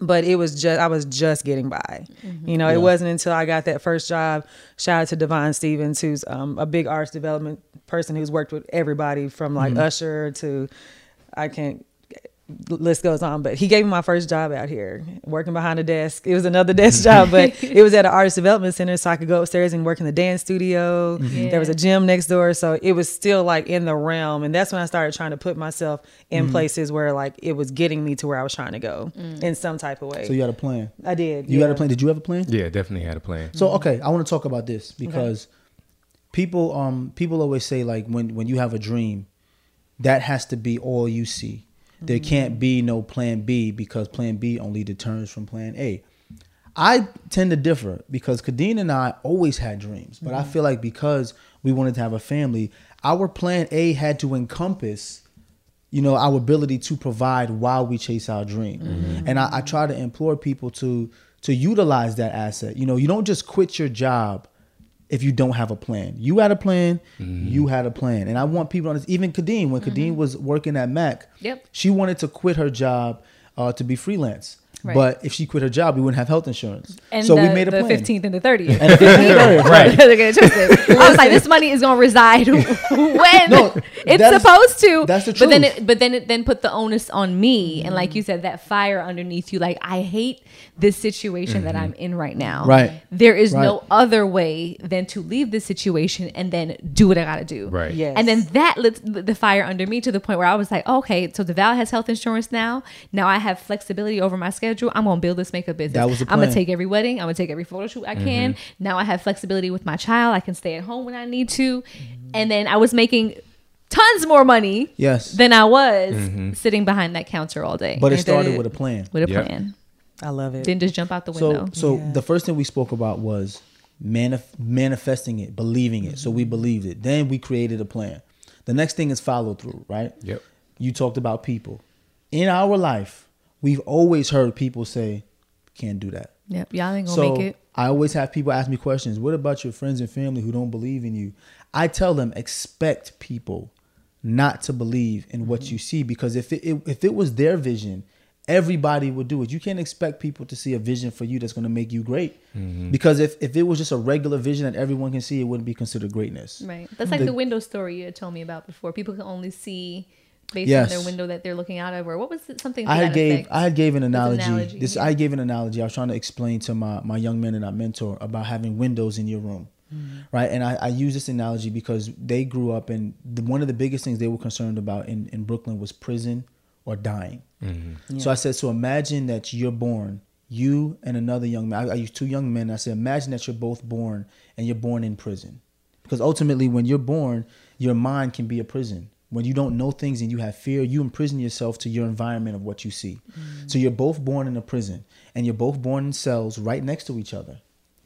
but it was just I was just getting by. You know, it wasn't until I got that first job. Shout out to Devon Stevens, who's um, a big arts development person who's worked with everybody from like Usher to I can't list goes on but he gave me my first job out here working behind a desk it was another desk job but it was at an artist development center so i could go upstairs and work in the dance studio mm-hmm. there was a gym next door so it was still like in the realm and that's when i started trying to put myself in mm-hmm. places where like it was getting me to where i was trying to go mm. in some type of way So you had a plan. i did You yeah. had a plan. Did you have a plan? yeah, definitely had a plan. So okay, I want to talk about this because people um people always say like when when you have a dream, that has to be all you see. There can't be no plan B because plan B only determines from plan A. I tend to differ because Khadeen and I always had dreams, but I mm-hmm. feel like because we wanted to have a family, our plan A had to encompass you know our ability to provide while we chase our dream. Mm-hmm. And I, I try to implore people to to utilize that asset. You know you don't just quit your job if you don't have a plan. You had a plan you had a plan. And i want people on this even Khadeen when Khadeen was working at mac Yep. she wanted to quit her job uh, to be freelance Right. but if she quit her job we wouldn't have health insurance And so the, we made a the plan 15th and the 30th. And the 15th and the 30th, right. They're gonna twist it. I was like, this money is gonna reside when No, it's that's- supposed to. that's the truth. But then, truth. it, but then, it then put the onus on me, and mm-hmm. like you said, that fire underneath you. Like I hate this situation that mm-hmm. I'm in right now. Right. There is Right. no other way than to leave this situation and then do what I gotta do. Right. Yes. And then that lit the fire under me to the point where I was like, okay, so Devale has health insurance now. Now I have flexibility over my schedule. I'm gonna build this makeup business. That was the I'm gonna take every wedding. I'm gonna take every photo shoot I mm-hmm. can. Now I have flexibility with my child. I can stay at home when I need to. And then I was making tons more money yes than I was mm-hmm. sitting behind that counter all day. but it started it? with a plan with a Yep. plan. i love it Didn't just jump out the So, window. so Yeah. the first thing we spoke about was manif- manifesting it, believing it. So we mm-hmm. believed it. Then we created a plan. The next thing is follow through, right? Yep. You talked about people. In our life, we've always heard people say, "Can't do that." yep, y'all ain't gonna so make it. I always have people ask me questions. What about your friends and family who don't believe in you? I tell them expect people not to believe in what Mm-hmm. you see because if it, it if it was their vision, everybody would do it. You can't expect people to see a vision for you that's going to make you great. Mm-hmm. Because if if it was just a regular vision that everyone can see, it wouldn't be considered greatness. Right. That's like The- the, window story you had told me about before. People can only see based Yes. on their window that they're looking out of, or what was it? Something. I had gave effect. I had gave an With analogy. analogy, This yeah. I gave an analogy. I was trying to explain to my my young men and I mentor about having windows in your room, Mm-hmm. right? And I, I use this analogy because they grew up and the, one of the biggest things they were concerned about in in Brooklyn was prison or dying. So I said, so imagine that you're born, you and another young man. I, I used two young men. I said, imagine that you're both born and you're born in prison, because ultimately, when you're born, your mind can be a prison. When you don't know things and you have fear, you imprison yourself to your environment of what you see. So you're both born in a prison, and you're both born in cells right next to each other.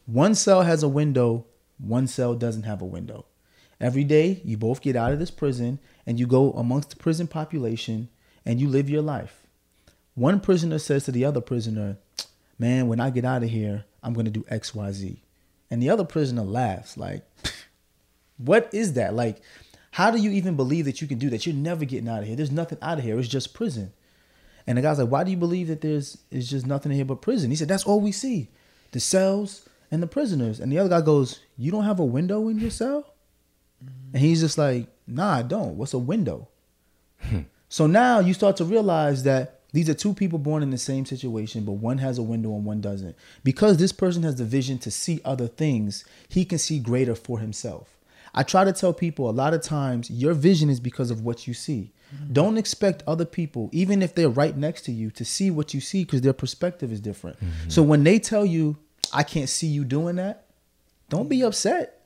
One cell has a window, one cell doesn't have a window. Every day, you both get out of this prison and you go amongst the prison population and you live your life. One prisoner says to the other prisoner, Man, when I get out of here, I'm going to do XYZ. And the other prisoner laughs, like, What is that? Like, how do you even believe that you can do that? You're never getting out of here. There's nothing out of here. It's just prison. And the guy's like, Why do you believe that there's it's just nothing in here but prison? He said, That's all we see. The cells and the prisoners. And the other guy goes, You don't have a window in your cell? And he's just like, Nah, I don't. What's a window? Hmm. so now you start to realize that these are two people born in the same situation, but one has a window and one doesn't. Because this person has the vision to see other things, he can see greater for himself. I try to tell people a lot of times your vision is because of what you see. Mm-hmm. Don't expect other people, even if they're right next to you, to see what you see because their perspective is different. Mm-hmm. So when they tell you, I can't see you doing that, don't be upset.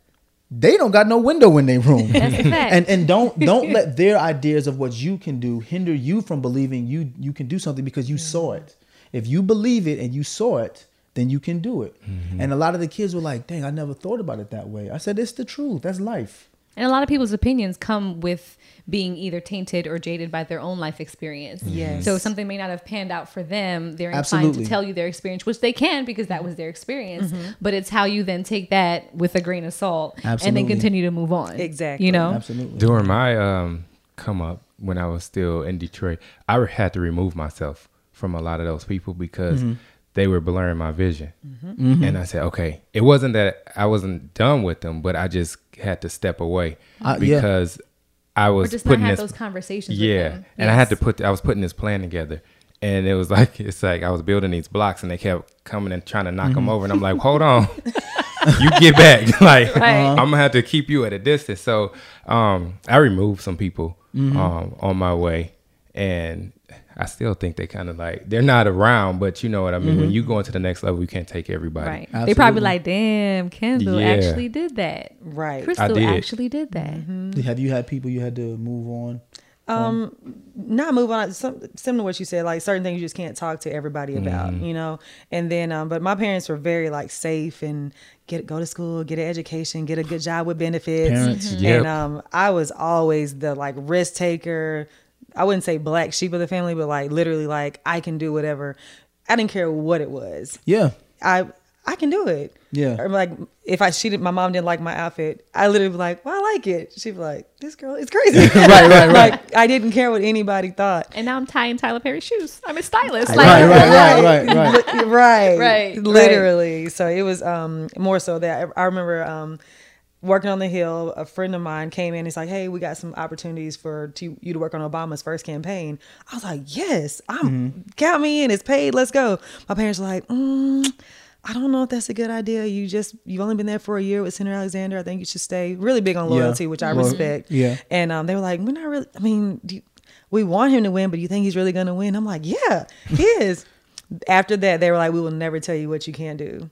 They don't got no window in their room. That's a fact. and and don't don't let their ideas of what you can do hinder you from believing you you can do something because you mm-hmm. saw it. If you believe it and you saw it, then you can do it. And a lot of the kids were like, "Dang, I never thought about it that way." I said, "It's the truth. That's life." And a lot of people's opinions come with being either tainted or jaded by their own life experience. Yes. So if something may not have panned out for them, they're inclined Absolutely. to tell you their experience, which they can because that was their experience. But it's how you then take that with a grain of salt and then continue to move on. Exactly. You know? Absolutely. During my um come up when I was still in Detroit, I had to remove myself from a lot of those people because Mm-hmm. They were blurring my vision. And I said, okay, it wasn't that I wasn't done with them, but I just had to step away Uh, yeah. because I Or was just not putting have this those conversations yeah, with them. and I had to put I was putting this plan together. And it was like it's like I was building these blocks, and they kept coming and trying to knock them over, and I'm like, "Hold on, you get back!" like Right. I'm gonna have to keep you at a distance. So um, I removed some people um, on my way, and I still think they kind of like they're not around, but you know what I mean. When you go into the next level, you can't take everybody. Right. They probably like, damn, Kendall Yeah. actually did that. Right. Crystal did. actually did that. Have you had people you had to move on? Um, not move on. Some, similar to what you said, like certain things you just can't talk to everybody about, you know. And then, um, but my parents were very like safe and get go to school, get an education, get a good job with benefits. Parents. And Yep. um, I was always the like risk taker. I wouldn't say black sheep of the family, but like literally like I can do whatever. I didn't care what it was. Yeah. I I can do it. Yeah. Or like if I she did my mom didn't like my outfit, I literally be like, Well, I like it. She'd be like, This girl is crazy. Right, right, right. like I didn't care what anybody thought. And now I'm tying Tyler Perry's shoes. I'm a stylist. Right, Like, right, right, right, right. Li- right. Right, Literally. So it was um more so that I, I remember um working on the hill a friend of mine came in he's like hey we got some opportunities for to, you to work on obama's first campaign i was like yes i'm count me in it's paid let's go my parents were like mm, I don't know if that's a good idea. You just you've only been there for a year with Senator Alexander. I think you should stay. Really big on Yeah. loyalty, which I Well, respect. yeah. And um, they were like, we're not really. I mean, do you, we want him to win, but do you think he's really going to win? I'm like, yeah, he is. After that, they were like, we will never tell you what you can do.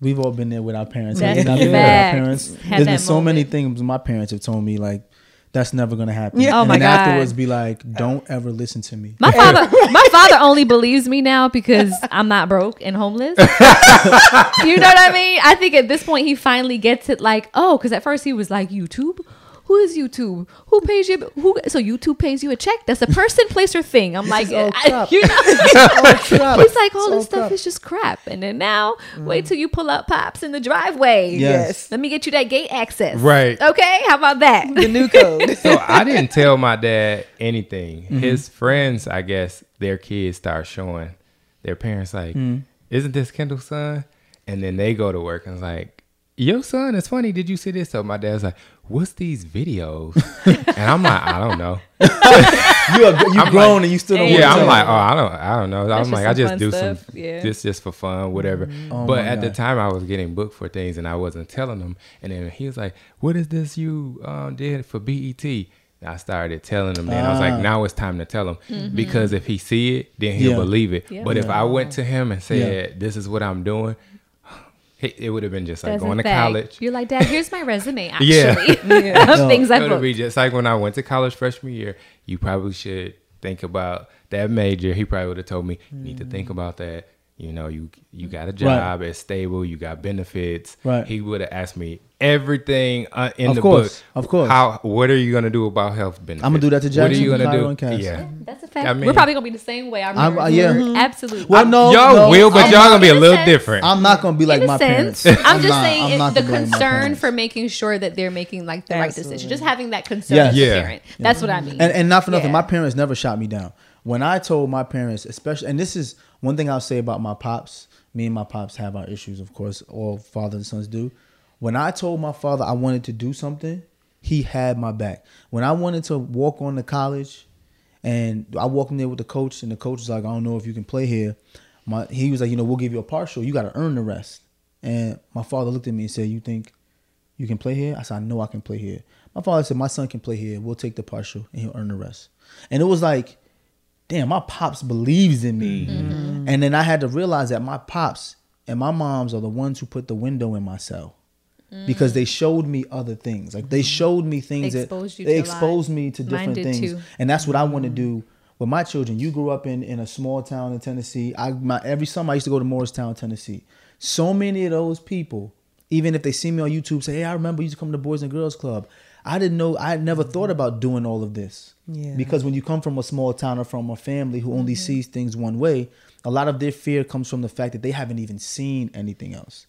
We've all been there with our parents. That's We've been there with our parents. Have There's been so many things my parents have told me like that's never gonna happen. Yeah. Oh and my then God. afterwards be like, don't ever listen to me. My father, my father only believes me now because I'm not broke and homeless. you know what I mean? I think at this point he finally gets it. Like, oh, because at first he was like, YouTube. Who is YouTube? Who pays you? Who? So YouTube pays you a check? That's a person, place, or thing. I'm like, all I- you know, crap. he's like, all It's this stuff crap. is just crap. And then now, wait till you pull up pops in the driveway. Yes. Let me get you that gate access. Right. Okay. How about that? The new code. so I didn't tell my dad anything. Mm-hmm. His friends, I guess, their kids start showing their parents like, Mm. "Isn't this Kendall's son?" And then they go to work and it's like, "Your son is funny. Did you see this?" So my dad's like, "What's these videos?" and I'm like, "I don't know." You are, you grown and you still don't. Yeah, I'm like, "Oh, I don't, I don't know." That's I'm just like, "I just do stuff. some, Yeah. just just for fun, whatever." Oh but my at the time, I was getting booked for things and I wasn't telling them. And then he was like, "What is this you um, did for BET?" I started telling him, and I was Ah. like, "Now it's time to tell him because if he see it, then he'll Yeah. believe it. Yeah. But if I went to him and said, Yeah. "This is what I'm doing," it, it would have been just like That's a going to fact. college. You're like, Dad, here's my resume, actually. Yeah. of things I It would booked. be just like when I went to college freshman year. You probably should think about that major. He probably would have told me, "You need to think mm. about that. You know, you you got a job, it's stable, you got benefits. Right. He would have asked me everything uh, in Of the course, book. of course. How? What are you gonna do about health benefits? I'ma do that to What are you gonna do? and Cass. Yeah. That's a fact. I mean- We're probably gonna be the same way. I I'm- remember. uh, yeah. Mhm. absolutely. Well, no, Y'all no, will, but I'm y'all gonna be a little sense. different. I'm not gonna be like my sense, parents. I'm just not- saying I'm it, the gonna like concern for making sure that they're making like the right decision. Just having that concern Yes. as a Yeah. parent. That's what I mean. And, and not for nothing, my parents never shot me down. When I told my parents, especially, and this is one thing I'll say about my pops. Me and my pops have our issues, of course. All fathers and sons do. When I told my father I wanted to do something, he had my back. When I wanted to walk on to college, and I walked in there with the coach, and the coach was like, "I don't know if you can play here." My he was like, "You know, we'll give you a partial. You got to earn the rest." And my father looked at me and said, "You think you can play here?" I said, "I know I can play here." My father said, "My son can play here. We'll take the partial, and he'll earn the rest." And it was like, damn, my pops believes in me. Mm-hmm. Mm-hmm. And then I had to realize that my pops and my moms are the ones who put the window in my cell. Mm. Because they showed me other things. Like they mm-hmm. showed me things They that exposed you they to exposed me to Mine different did things. too. And that's what I want to do with my children. You grew up in, in a small town in Tennessee. I my every summer I used to go to Morristown, Tennessee. So many of those people, even if they see me on YouTube, say, Hey, I remember you used to come to the Boys and Girls Club. I didn't know I had never thought about doing all of this. Yeah. Because when you come from a small town or from a family who only mm-hmm. sees things one way, a lot of their fear comes from the fact that they haven't even seen anything else.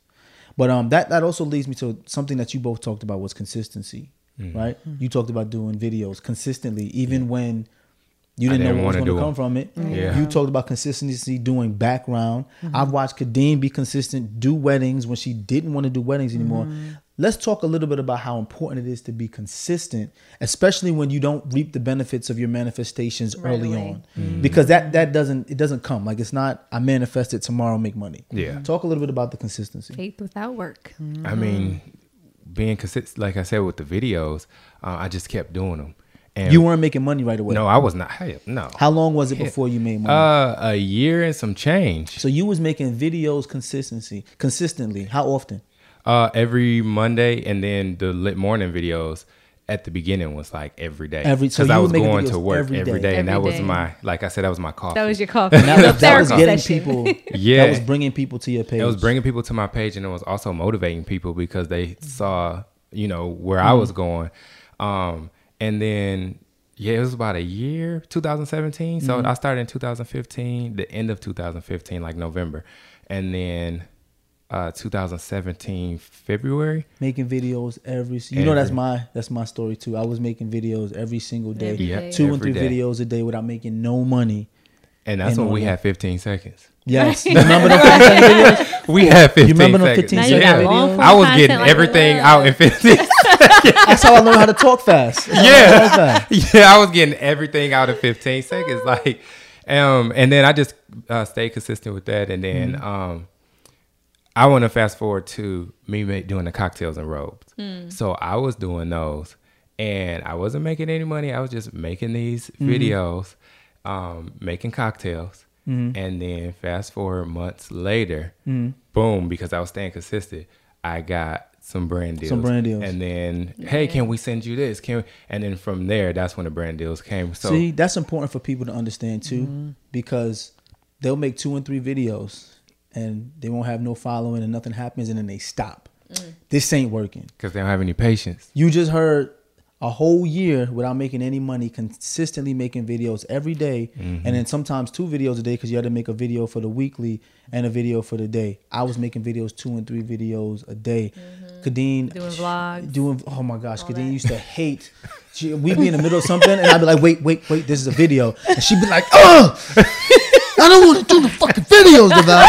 But um, that that also leads me to something that you both talked about was consistency, right? You mm-hmm. talked about doing videos consistently, even when you didn't know didn't what was going to come come 'em. from it. Mm-hmm. Yeah. You talked about consistency, doing background. I've watched Khadeen be consistent, do weddings when she didn't want to do weddings anymore. Let's talk a little bit about how important it is to be consistent, especially when you don't reap the benefits of your manifestations Right early away. on, because that that doesn't it doesn't come like it's not I manifest it tomorrow make money. Yeah. Talk a little bit about the consistency. Faith without work. I mean, being consistent, like I said with the videos, uh, I just kept doing them. And You weren't making money right away. No, I was not. Hell, no. How long was it before you made money? Uh, a year and some change. so you was making videos consistency consistently. How often? Uh, every Monday, and then the lit morning videos at the beginning was like every day. Every- so because I was going to work every every day. day, and that Every was my like I said, that was my coffee. That was your coffee. That was, that was getting people. Yeah. That was bringing people to your page. It was bringing people to my page, and it was also motivating people because they Mm-hmm. saw, you know, where I was going. Um, and then, yeah, it was about a year, 2017. So Mm-hmm. I started in 2015, the end of 2015, like November, and then uh, 2017 February. making videos every. You know that's my that's my story too. I was making videos every single day, Every Yeah, day. two and three day. videos a day without making no money. And that's And when we had 15 seconds. Yes, you remember the 15 videos? We had 15 remember the seconds. 15 Now second you got videos? long I was getting like everything that. out in 15 That's how I learned how to talk fast. That's how I yeah, learned how to talk fast. yeah, I was getting everything out of 15 seconds, like, um, and then I just uh, stayed consistent with that, and then Mm-hmm. um, I want to fast forward to me doing the cocktails and robes. Mm. So I was doing those, and I wasn't making any money. I was just making these Mm-hmm. videos, um, making cocktails, Mm-hmm. and then fast forward months later, boom, because I was staying consistent, I got some brand deals. Some brand deals. And then, hey, can we send you this? Can we? and then from there, that's when the brand deals came. So See, that's important for people to understand too, because they'll make two and three videos, and they won't have no following, and nothing happens, and then they stop. This ain't working. because they don't have any patience. You just heard a whole year without making any money, consistently making videos every day, Mm-hmm. and then sometimes two videos a day because you had to make a video for the weekly and a video for the day. I was making videos, two and three videos a day. Khadeen Doing vlogs. doing oh my gosh, Khadeen used to hate. She, we'd be in the middle of something, and I'd be like, "Wait, wait, wait, this is a video," and she'd be like, "Ugh, I don't want to do the fucking videos, Devon."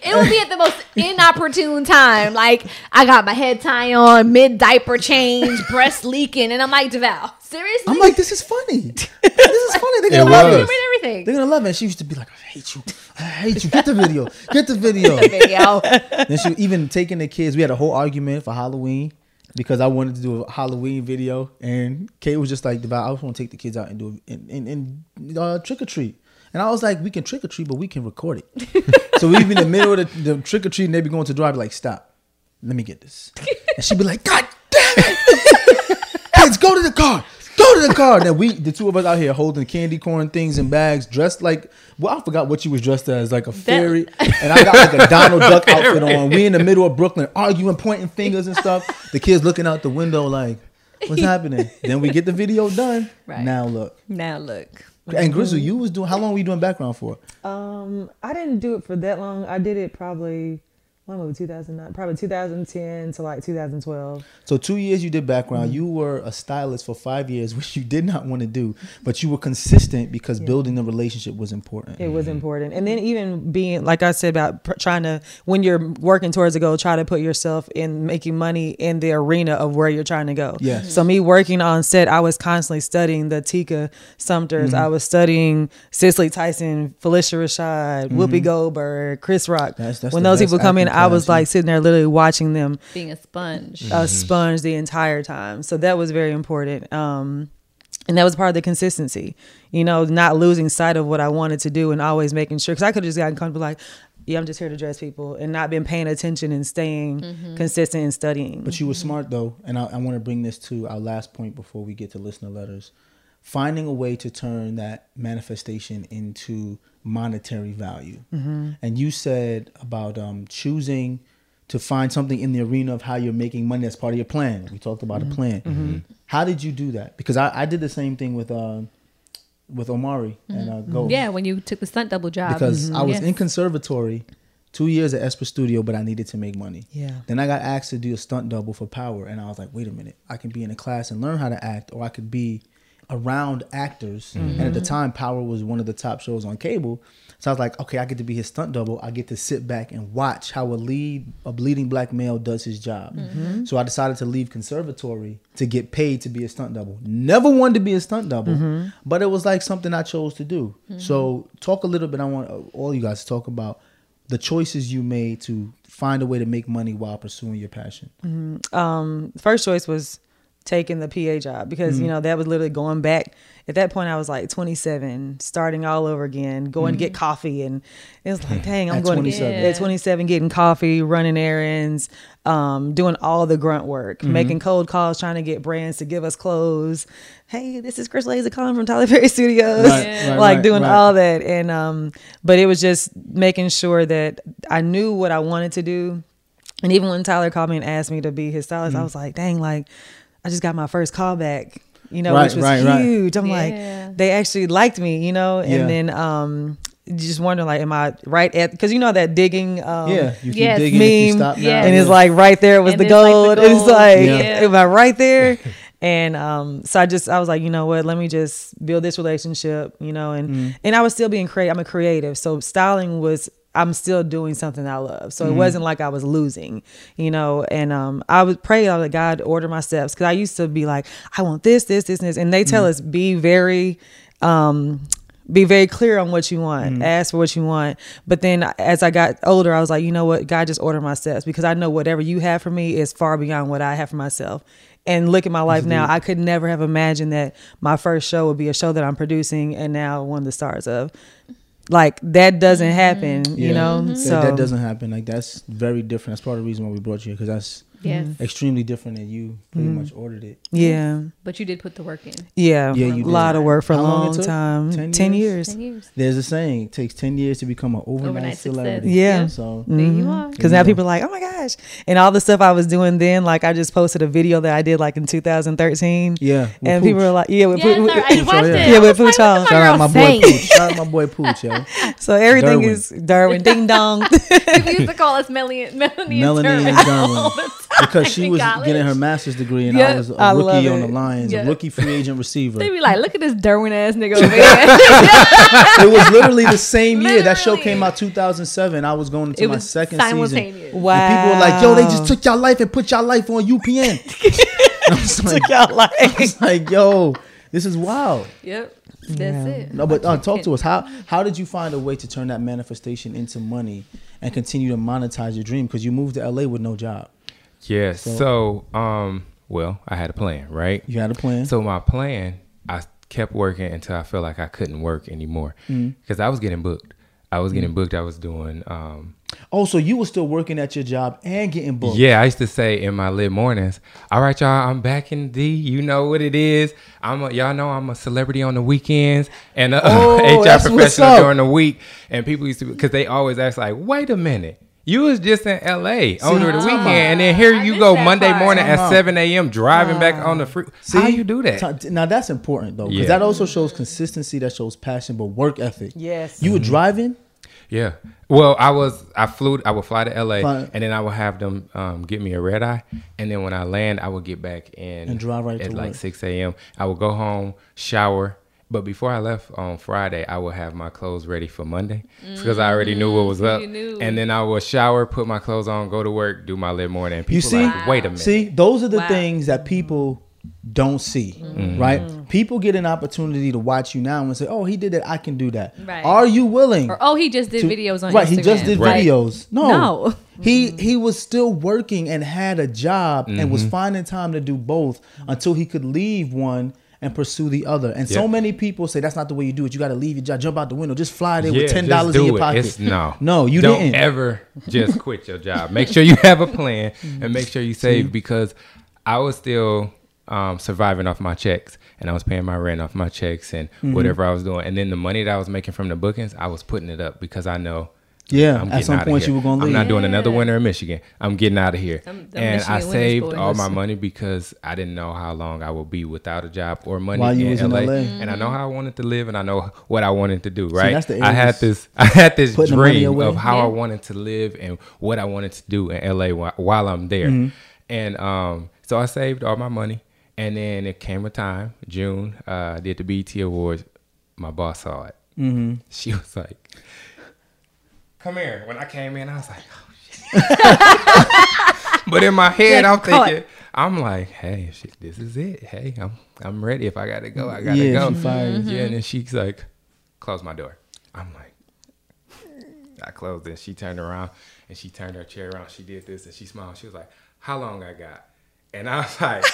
It would be at the most inopportune time. Like I got my head tie on, mid diaper change, breast leaking, and I'm like, Devale, seriously? I'm like, "This is funny. This is funny. They're gonna It love it. Everything. They're gonna love it." And she used to be like, "I hate you. I hate you. Get the video. Get the video." Video. then she even taking the kids. We had a whole argument for Halloween because I wanted to do a Halloween video, and Kate was just like, "Devale, I just want to take the kids out and do and, and, and uh, trick or treat." And I was like, "We can trick or treat, but we can record it." so we'd be in the middle of the, the trick or treat, and they'd be going to drive like, "Stop, let me get this," and she'd be like, "God damn it, kids, go to the car." Go to the car. Then we, the two of us out here holding candy corn things in bags, dressed like, well, I forgot what you was dressed as, like a fairy. And I got like a Donald Duck outfit on. We in the middle of Brooklyn arguing, pointing fingers and stuff. The kids looking out the window like, what's happening? Then we get the video done. Right. Now look. Now look. And Grizzle, you was doing, how long were you doing background for? Um, I didn't do it for that long. I did it probably when movie 2009, probably 2010 to like 2012. So two years you did Mm-hmm. background. You were a stylist for five years, which you did not want to do, but you were consistent because building the relationship was important. It was important. And then even being, like I said, about pr- trying to, when you're working towards a goal, try to put yourself in making money in the arena of where you're trying to go. Yes. So me working on set, I was constantly studying the Tika Sumpters. I was studying Cicely Tyson, Phylicia Rashad, Whoopi Goldberg, Chris Rock. That's- that's when those people come in, acting I was like sitting there literally watching them Being a sponge. a sponge the entire time. So that was very important. Um, and that was part of the consistency, you know, not losing sight of what I wanted to do and always making sure. Because I could have just gotten comfortable, like, yeah, I'm just here to dress people, and not been paying attention and staying consistent and studying. But you were smart though, and I, I want to bring this to our last point before we get to listener letters. Finding a way to turn that manifestation into monetary value, mm-hmm. and you said about um, choosing to find something in the arena of how you're making money as part of your plan. We talked about a mm-hmm. plan. Mm-hmm. How did you do that? Because I, I did the same thing with uh, with Omari and uh, Go. Yeah, when you took the stunt double job. because I was Yes. in conservatory two years at Esper Studio, but I needed to make money. Yeah. Then I got asked to do a stunt double for Power, and I was like, wait a minute, I can be in a class and learn how to act, or I could be around actors. And mm-hmm. at the time, Power was one of the top shows on cable. So I was like, okay, I get to be his stunt double. I get to sit back and watch how a lead, a bleeding black male does his job. Mm-hmm. So I decided to leave conservatory to get paid to be a stunt double. Never wanted to be a stunt double, mm-hmm. but it was like something I chose to do. So talk a little bit. I want all you guys to talk about the choices you made to find a way to make money while pursuing your passion. um, first choice was taking the PA job because you know that was literally going back. At that point, I was like 27, starting all over again, going to get coffee, and it was like, dang, I'm At going 27. to at 27, getting coffee, running errands, um, doing all the grunt work, making cold calls, trying to get brands to give us clothes. Hey, this is Chris Laser calling from Tyler Perry Studios, Right, right, like right, doing all that, and um, but it was just making sure that I knew what I wanted to do. And even when Tyler called me and asked me to be his stylist, Mm. I was like, dang, like I just got my first call back, you know, Right, which was right, right. huge. I'm Yeah. like, they actually liked me, you know, and Yeah. then um just wondering like, am I right at because you know that digging um yeah, you keep yes. digging if you meme stop now. Yeah. and it's like right there was the it's like the gold. It's gold. like, Yeah. am I right there? And um, so I just I was like, you know what? Let me just build this relationship, you know, and Mm. and I was still being creative. I'm a creative, so styling was I'm still doing something I love. So it Mm-hmm. wasn't like I was losing, you know. And um, I would pray, I would God order my steps. Because I used to be like, I want this, this, this, and this, and they tell Mm. us be very um be very clear on what you want. Ask for what you want. But then as i got older i was like you know what? God just order my steps. Because i know whatever you have for me is far beyond what i have for myself. And look at my life now. i could never have imagined that my first show would be a show that i'm producing and now one of the stars of like that doesn't mm-hmm. happen you Yeah. know That- so that, doesn't happen. Like that's very different. That's part of the reason why we brought you here because that's Yes. extremely different, than you pretty Mm-hmm. much ordered it. yeah But you did put the work in. yeah Yeah, a you did. lot of work for a How long long time 10 10, years? years, Ten years. There's a saying: it takes ten years to become an overnight, Overnight success. celebrity. Yeah. So There you are. Because now people are like, oh my gosh. And all the stuff I was doing then, like I just posted a video that I did like in 2013. yeah, And Pooch. people were like, yeah, with, Yes, with- sir. I watched yeah. it. Yeah, with was Pooch like, on. Shout out my boy saying? Pooch. Shout out my boy Pooch, yo. so everything Derwin. is Derwin, ding dong. People used to call us Melanie, Melanie, Melanie and and Derwin Derwin. all the time Because she was college. getting her master's degree, and Yeah, I was a I rookie on the it. Lions, Yeah. a rookie free agent receiver. They be like, look at this Derwin ass nigga over here. it was literally the same year. That show came out 2007. I was going into It my was second season. wow. And people were like, yo, they just took y'all life and put y'all life on UPN. And I was like, y'all I like. was like, yo, this is wild. Yep. That's it. No, but uh, talk to us. How how did you find a way to turn that manifestation into money and continue to monetize your dream? Because you moved to LA with no job. Yes. So, um, well, I had a plan, right? You had a plan. So my plan, I kept working until I felt like I couldn't work anymore because I was getting booked. I was getting booked. I was doing um, Oh, so you were still working at your job and getting booked? Yeah, I used to say in my lit mornings, all right, y'all, I'm back in D. You know what it is. I'm a, y'all know I'm a celebrity on the weekends and a Oh, HR professional during the week. And people used to, because they always ask, like, wait a minute. You was just in LA on the weekend, and then here I you go Monday part. morning at 7 a.m. driving back on the free. See, How you do that? Now that's important though, because Yeah. that also shows consistency. That shows passion, but work ethic. Yes. You were driving. Yeah. Well, I was I flew I would fly to LA Fly- and then I would have them um, get me a red eye and then when I land I would get back in And drive right at to like work. six a.m. I would go home, shower. But before I left on Friday, I would have my clothes ready for Monday because I already knew what was up. And then I would shower, put my clothes on, go to work, do my lit morning. And people You see, like, wait a minute. see, those are the Wow. things that people don't see, Mm-hmm. right? People get an opportunity to watch you now and say, "Oh, he did it. I can do that." Right. Are you willing? Or oh, he just did to- videos on right? Instagram. He just did Right. videos. No, No. He he was still working and had a job and Mm-hmm. was finding time to do both until he could leave one and pursue the other. And so many people say that's not the way you do it. You got to leave your job, jump out the window, just fly there Yeah, with ten dollars in your it. pocket. It's- no, no, you don't didn't. ever just quit your job. Make sure you have a plan and make sure you save because I was still um, surviving off my checks and I was paying my rent off my checks and Mm-hmm. whatever I was doing. And then the money that I was making from the bookings, I was putting it up because I know. Yeah, I'm at some point you were gonna I'm not leave. doing another winter in Michigan. I'm getting out of here. Them- them and I Michigan winters, saved boy. all my money because I didn't know how long I would be without a job or money While you in, was in LA. LA. And I know how I wanted to live and I know what I wanted to do, right? that's the I had this I had this Putting the money dream of how I wanted to live and what I wanted to do in LA while, while I'm there. Mm-hmm. And um, so I saved all my money. And then it came a time, June, uh, I did the BET Awards. My boss saw it. Mm-hmm. She was like, come here. When I came in, I was like, oh, shit. but in my head, I'm thinking, I'm like, hey, shit, this is it. Hey, I'm I'm ready. If I gotta go, I gotta Yeah, go. she fired you. Mm-hmm. Yeah, and then she's like, close my door. I'm like, I closed it. She turned around and she turned her chair around. She did this and she smiled. She was like, How long I got? And I was like,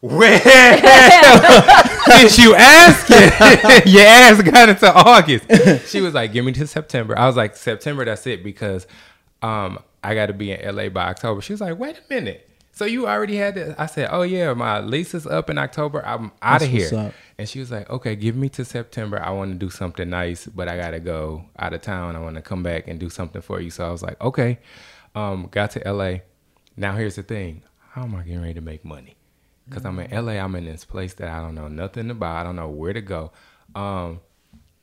When did you ask it? Your ass got into August. She was like, Give me to September. I was like, September, that's it because um I gotta be in LA by October. She was like, Wait a minute. So you already had this? I said, Oh yeah, my lease is up in October. I'm out of here. And she was like, okay, give me to September. I want to do something nice, but I got to go out of town. I want to come back and do something for you. So I was like, okay. Um, got to LA. Now here's the thing. How am I getting ready to make money? Because I'm in LA. I'm in this place that I don't know nothing about. I don't know where to go. Um,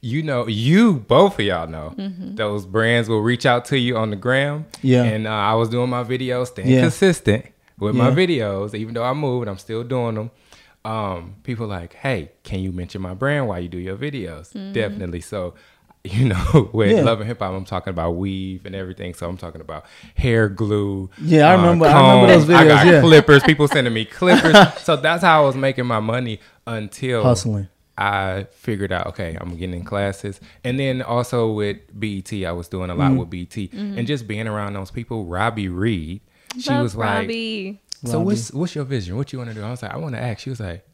you know, you both of y'all know those brands will reach out to you on the gram. Yeah. And uh, I was doing my videos, staying Yeah. consistent with my videos, even though I moved, I'm still doing them. Um, people like, hey, can you mention my brand while you do your videos? Definitely. So, you know, with Yeah. Love and Hip Hop, I'm talking about weave and everything. So I'm talking about hair glue. uh, Yeah, I remember- I remember those I got videos, yeah. clippers. People sending me clippers. so that's how I was making my money until Hustling. I figured out, okay, I'm getting in classes. And then also with BET, I was doing a lot Mm-hmm. with BET. And just being around those people, Robi Reed, she Love was like, Robi. so what's what's your vision? What you want to do? I was like, I want to act. She was like,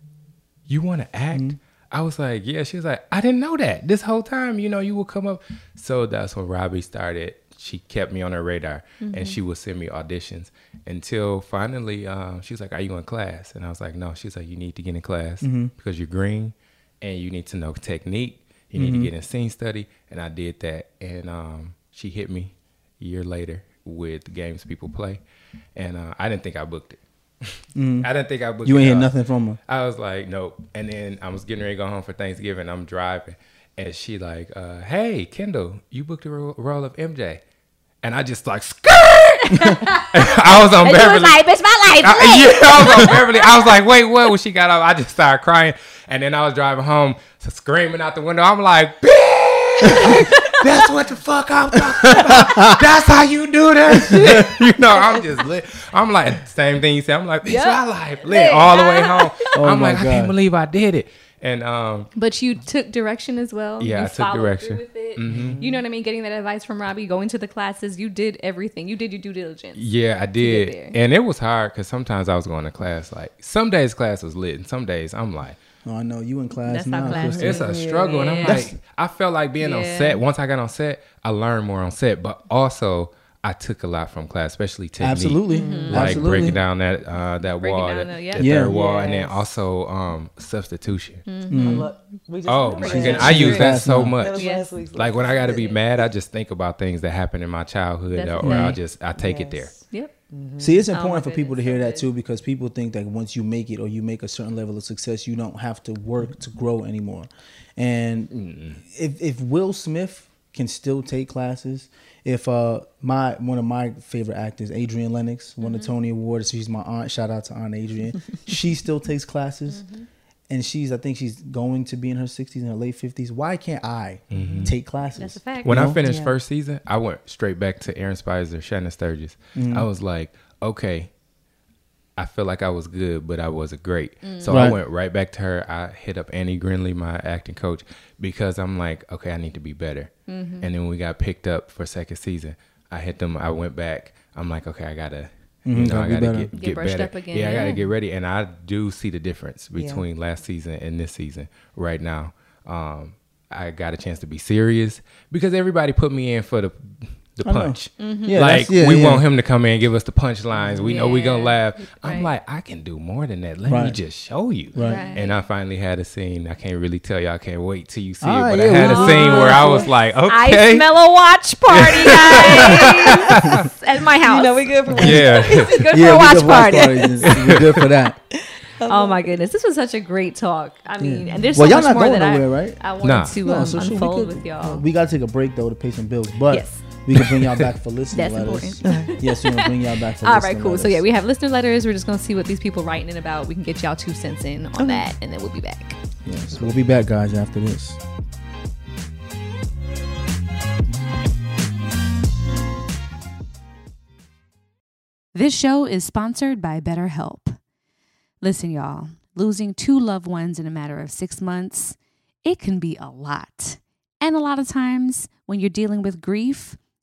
you want to act? Mm-hmm. I was like, yeah. She was like, I didn't know that. This whole time, you know, you would come up. So that's when Robi started. She kept me on her radar, and she would send me auditions until finally, um, she was like, "Are you in class?" And I was like, "No." She's like, "You need to get in class Mm-hmm. because you're green, and you need to know technique. You need Mm-hmm. to get in scene study." And I did that, and um, she hit me a year later with games people play, and uh, I didn't think I booked it. I didn't think I booked Mm-hmm. You it. ain't hear nothing from her. I was like, nope. And then I was getting ready to go home for Thanksgiving. I'm driving, and she like, uh, "Hey, Kendall, you booked a ro- role of MJ," and I just like, skirt. I was on And she Beverly. was like, bitch, my life. I, yeah, I was on Beverly. I was like, wait, what? When she got off, I just started crying, and then I was driving home, so screaming out the window. I'm like, bitch. That's what the fuck I'm talking about. That's how you do that shit. You know, I'm just lit. I'm like, same thing you said. I'm like, bitch, Yep. my life lit all the way home. Oh I'm my like, I can't believe I did it. And um, But you took direction as well. Yeah, you I took direction. With it. You know what I mean? Getting that advice from Robi, going to the classes. You did everything. You did your due diligence. yeah, I did. And it was hard because sometimes I was going to class. Like, some days class was lit, and some days I'm like, Oh, I know you in class That's not now. class. It's a struggle, and I'm Yeah. like, I felt like being on set. Once I got on set, I learned more on set, but also I took a lot from class, especially technique. Absolutely, Like absolutely. breaking down that uh, that Breaking wall, down that, the- yeah. the Yeah. third wall, and then also um, substitution. We just Oh went my over goodness. I use that so now. That much. Yes. Like when I got to be mad, I just think about things that happened in my childhood, That's or I'll just I take it there. Yes. Yep. See, it's Oh, important for people to hear so that good. too because people think that once you make it or you make a certain level of success, you don't have to work to grow anymore. And if if Will Smith can still take classes, if uh my one of my favorite actors, Adriane Lenox, won Mm-hmm. the Tony Award, she's my aunt. Shout out to Aunt Adrian. she still takes classes. Mm-hmm. And she's, I think she's going to be in her 60s and her late 50s. Why can't I take classes? That's a fact. When You I finished Yeah. first season, I went straight back to Aaron Speiser, Shannon Sturgis. Mm-hmm. I was like, okay, I feel like I was good, but I wasn't great. So Right. I went right back to her. I hit up Annie Grinley, my acting coach, because I'm like, okay, I need to be better. Mm-hmm. And then we got picked up for second season. I hit them. I went back. I'm like, okay, I gotta. You Mhm, know, gotta I gotta better. get, Get get, brushed better. up again, Yeah, I gotta get ready, and I do see the difference Yeah. between last season and this season right now. Um, I got a chance to be serious because everybody put me in for the the I know. punch. Yeah, like yeah, we yeah. want him to come in and give us the punchlines. We know we're gonna Yeah, laugh. I'm like, I can do more than that. Let me just show you. Right. Right. And I finally had a scene. I can't really tell y'all. I can't wait till you see Ah, it. But yeah, I had a scene where I was like, okay, I smell a watch party, guys, at my house. You know we good for yeah. good for yeah, a watch party. parties. We're good for that. Oh my goodness, this was such a great talk. I mean, and there's Well, so y'all much not more going that nowhere, I, right? I wanted Nah. to No, um, so shoot, we unfold could- with y'all. We got to take a break though to pay some bills, but Yes. We can bring y'all back for listening That's letters. yes, we're gonna bring y'all back for All listening right, cool. So yeah, we have listener letters. We're just gonna see what these people writing in about. We can get y'all two cents in on that, and then we'll be back. yes, we'll be back, guys, after this. This show is sponsored by BetterHelp. Listen, y'all, losing two loved ones in a matter of six months, it can be a lot. And a lot of times when you're dealing with grief,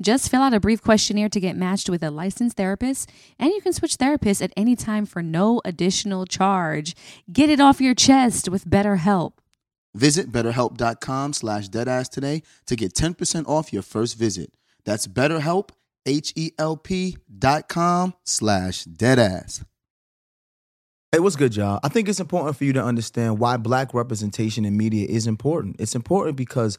Just fill out a brief questionnaire to get matched with a licensed therapist, and you can switch therapists at any time for no additional charge. Get it off your chest with BetterHelp. Visit betterhelp.com slash deadass today to get 10% off your first visit. That's betterhelp, H-E-L-P dot com slash deadass. Hey, what's good, y'all? I think it's important for you to understand why black representation in media is important. It's important because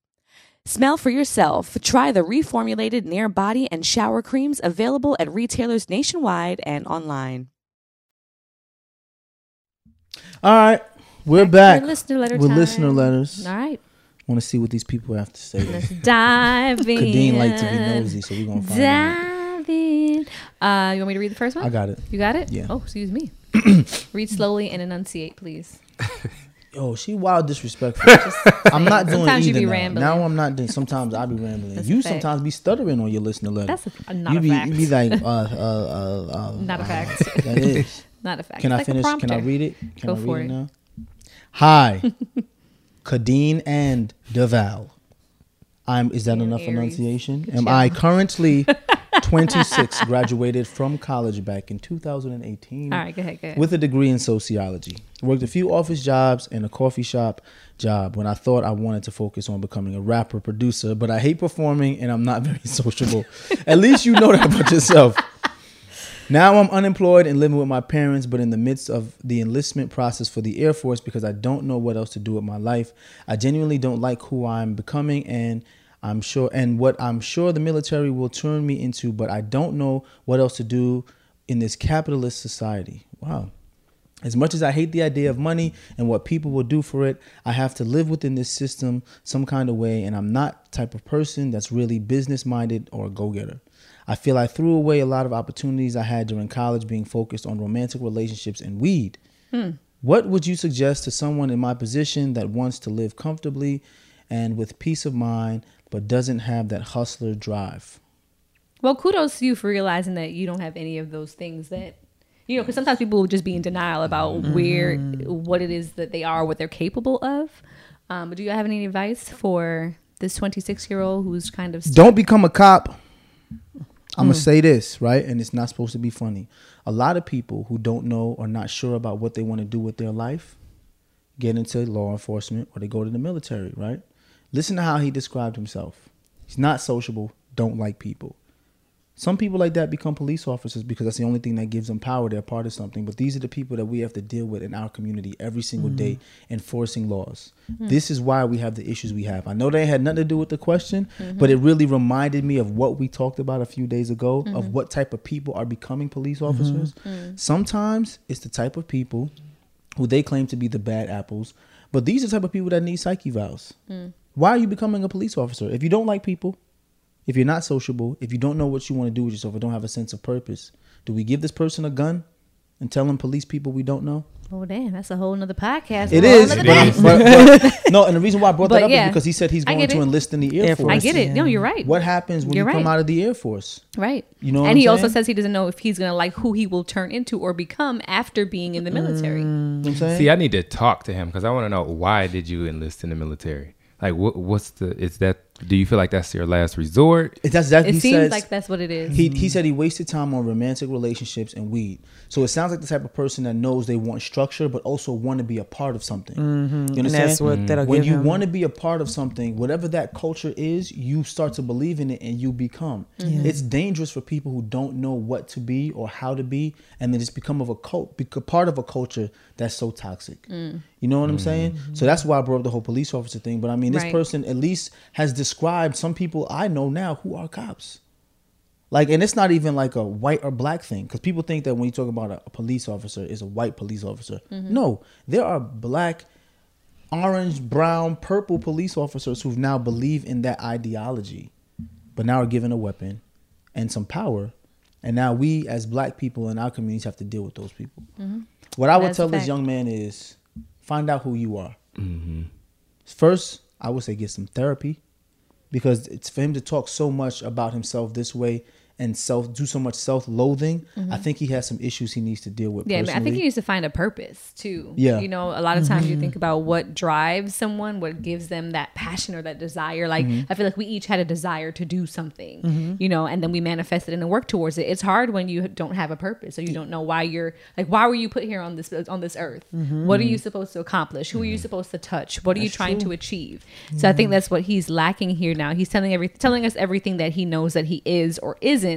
Smell for yourself. Try the reformulated Nair body and shower creams available at retailers nationwide and online. All right, we're back. With listener letter with time. listener letters. All right. Want to see what these people have to say. Let's dive in. Khadeen like to be nosy, so we're gonna find out. Dive in. Uh, you want me to read the first one? I got it. You got it? Yeah. Oh, excuse me. read slowly and enunciate, please. Yo, she wild disrespectful. I'm not doing Sometimes you be now. rambling. Now I'm not doing. Sometimes I be rambling. That's you fact. sometimes be stuttering on your listener letter. That's a, not you a be fact. you be like uh uh uh. uh Not a uh, fact. That is. not a fact. Can It's I like finish? Can I read it? Can Go I read for it it. now? Hi, Khadeen and Devale. I'm. Is that You're enough Aries. enunciation? Good Am job. I currently 26, graduated from college back in 2018 All right, go ahead, go ahead. with a degree in sociology. Worked a few office jobs and a coffee shop job when I thought I wanted to focus on becoming a rapper producer, but I hate performing and I'm not very sociable. At least you know that about yourself. Now I'm unemployed and living with my parents, but in the midst of the enlistment process for the Air Force because I don't know what else to do with my life. I genuinely don't like who I'm becoming and I'm sure and what I'm sure the military will turn me into, but I don't know what else to do in this capitalist society. Wow. As much as I hate the idea of money and what people will do for it, I have to live within this system some kind of way, and I'm not the type of person that's really business minded or a go getter. I feel I threw away a lot of opportunities I had during college being focused on romantic relationships and weed. What would you suggest to someone in my position that wants to live comfortably and with peace of mind, but doesn't have that hustler drive? Well, kudos to you for realizing that you don't have any of those things that you know, because sometimes people will just be in denial about where what it is that they are, what they're capable of. Um, but do you have any advice for this 26 year old who's kind of Don't become a cop. I'm gonna hmm. say this right, and it's not supposed to be funny. A lot of people who don't know or not sure about what they want to do with their life get into law enforcement or they go to the military. Right? Listen to how he described himself. He's not sociable. Don't like people. Some people like that become police officers because that's the only thing that gives them power. They're part of something. But these are the people that we have to deal with in our community every single day, mm-hmm. enforcing laws. Mm. This is why we have the issues we have. I know they had nothing to do with the question, mm-hmm. but it really reminded me of what we talked about a few days ago of mm-hmm. what type of people are becoming police officers. Mm. Sometimes it's the type of people who they claim to be the bad apples, but these are the type of people that need psych evals. Mm. Why are you becoming a police officer? If you don't like people, if you're not sociable, if you don't know what you want to do with yourself, or don't have a sense of purpose, do we give this person a gun and tell them police people we don't know? Oh damn, that's a whole nother podcast. It for a whole is, nother but, but- but- no. And the reason why I brought But that up yeah, is because he said he's going to it. enlist in the Air, Air Force. I get it. No, you're right. What happens when You're you come out of the Air Force? Right. You know what and I'm he also says he doesn't know if he's gonna like who he will turn into or become after being in the military. Mm, you know what I'm saying? See, I need to talk to him because I want to know why did you enlist in the military? Like, what, what's the? Is that? Do you feel like that's your last resort? It- that's that It he seems says, like that's what it is. He he said he wasted time on romantic relationships and weed. So it sounds like the type of person that knows they want structure, but also want to be a part of something. You mm-hmm. And understand? that's what mm. that'll when give you him. want to be a part of something, whatever that culture is, you start to believe in it and you become. Mm-hmm. It's dangerous for people who don't know what to be or how to be, and then it's become of a cult, become part of a culture that's so toxic. Mm. You know what I'm mm. saying? So mm-hmm. that's why I brought up the whole police officer thing. But I mean, this Right. person at least has described some people I know now who are cops. Like, and it's not even like a white or black thing because people think that when you talk about a, a police officer, is a white police officer. Mm-hmm. No, there are black, orange, brown, purple police officers who've now believe in that ideology, but now are given a weapon and some power and now we as black people in our communities have to deal with those people. Mm-hmm. What I would That's tell this young man is find out who you are. Mm-hmm. First, I would say get some therapy because it's for him to talk so much about himself this way and self do so much self loathing. I mm-hmm. think he has some issues he needs to deal with. Mm-hmm. Yeah, I, mean, I think he needs to find a purpose too. Yeah. You know, a lot of times you think about what drives someone, what gives them that passion or that desire. Like, mm-hmm. I feel like we each had a desire to do something, you know, and then we manifest it and then work towards it. It's hard when you don't have a purpose or you don't know why you're like, why were you put here on this on this earth? What are mm-hmm. you supposed to accomplish? Who are you supposed to touch? What are you trying to achieve? So I think that's what he's lacking here now. He's telling every telling us everything that he knows that he is or isn't,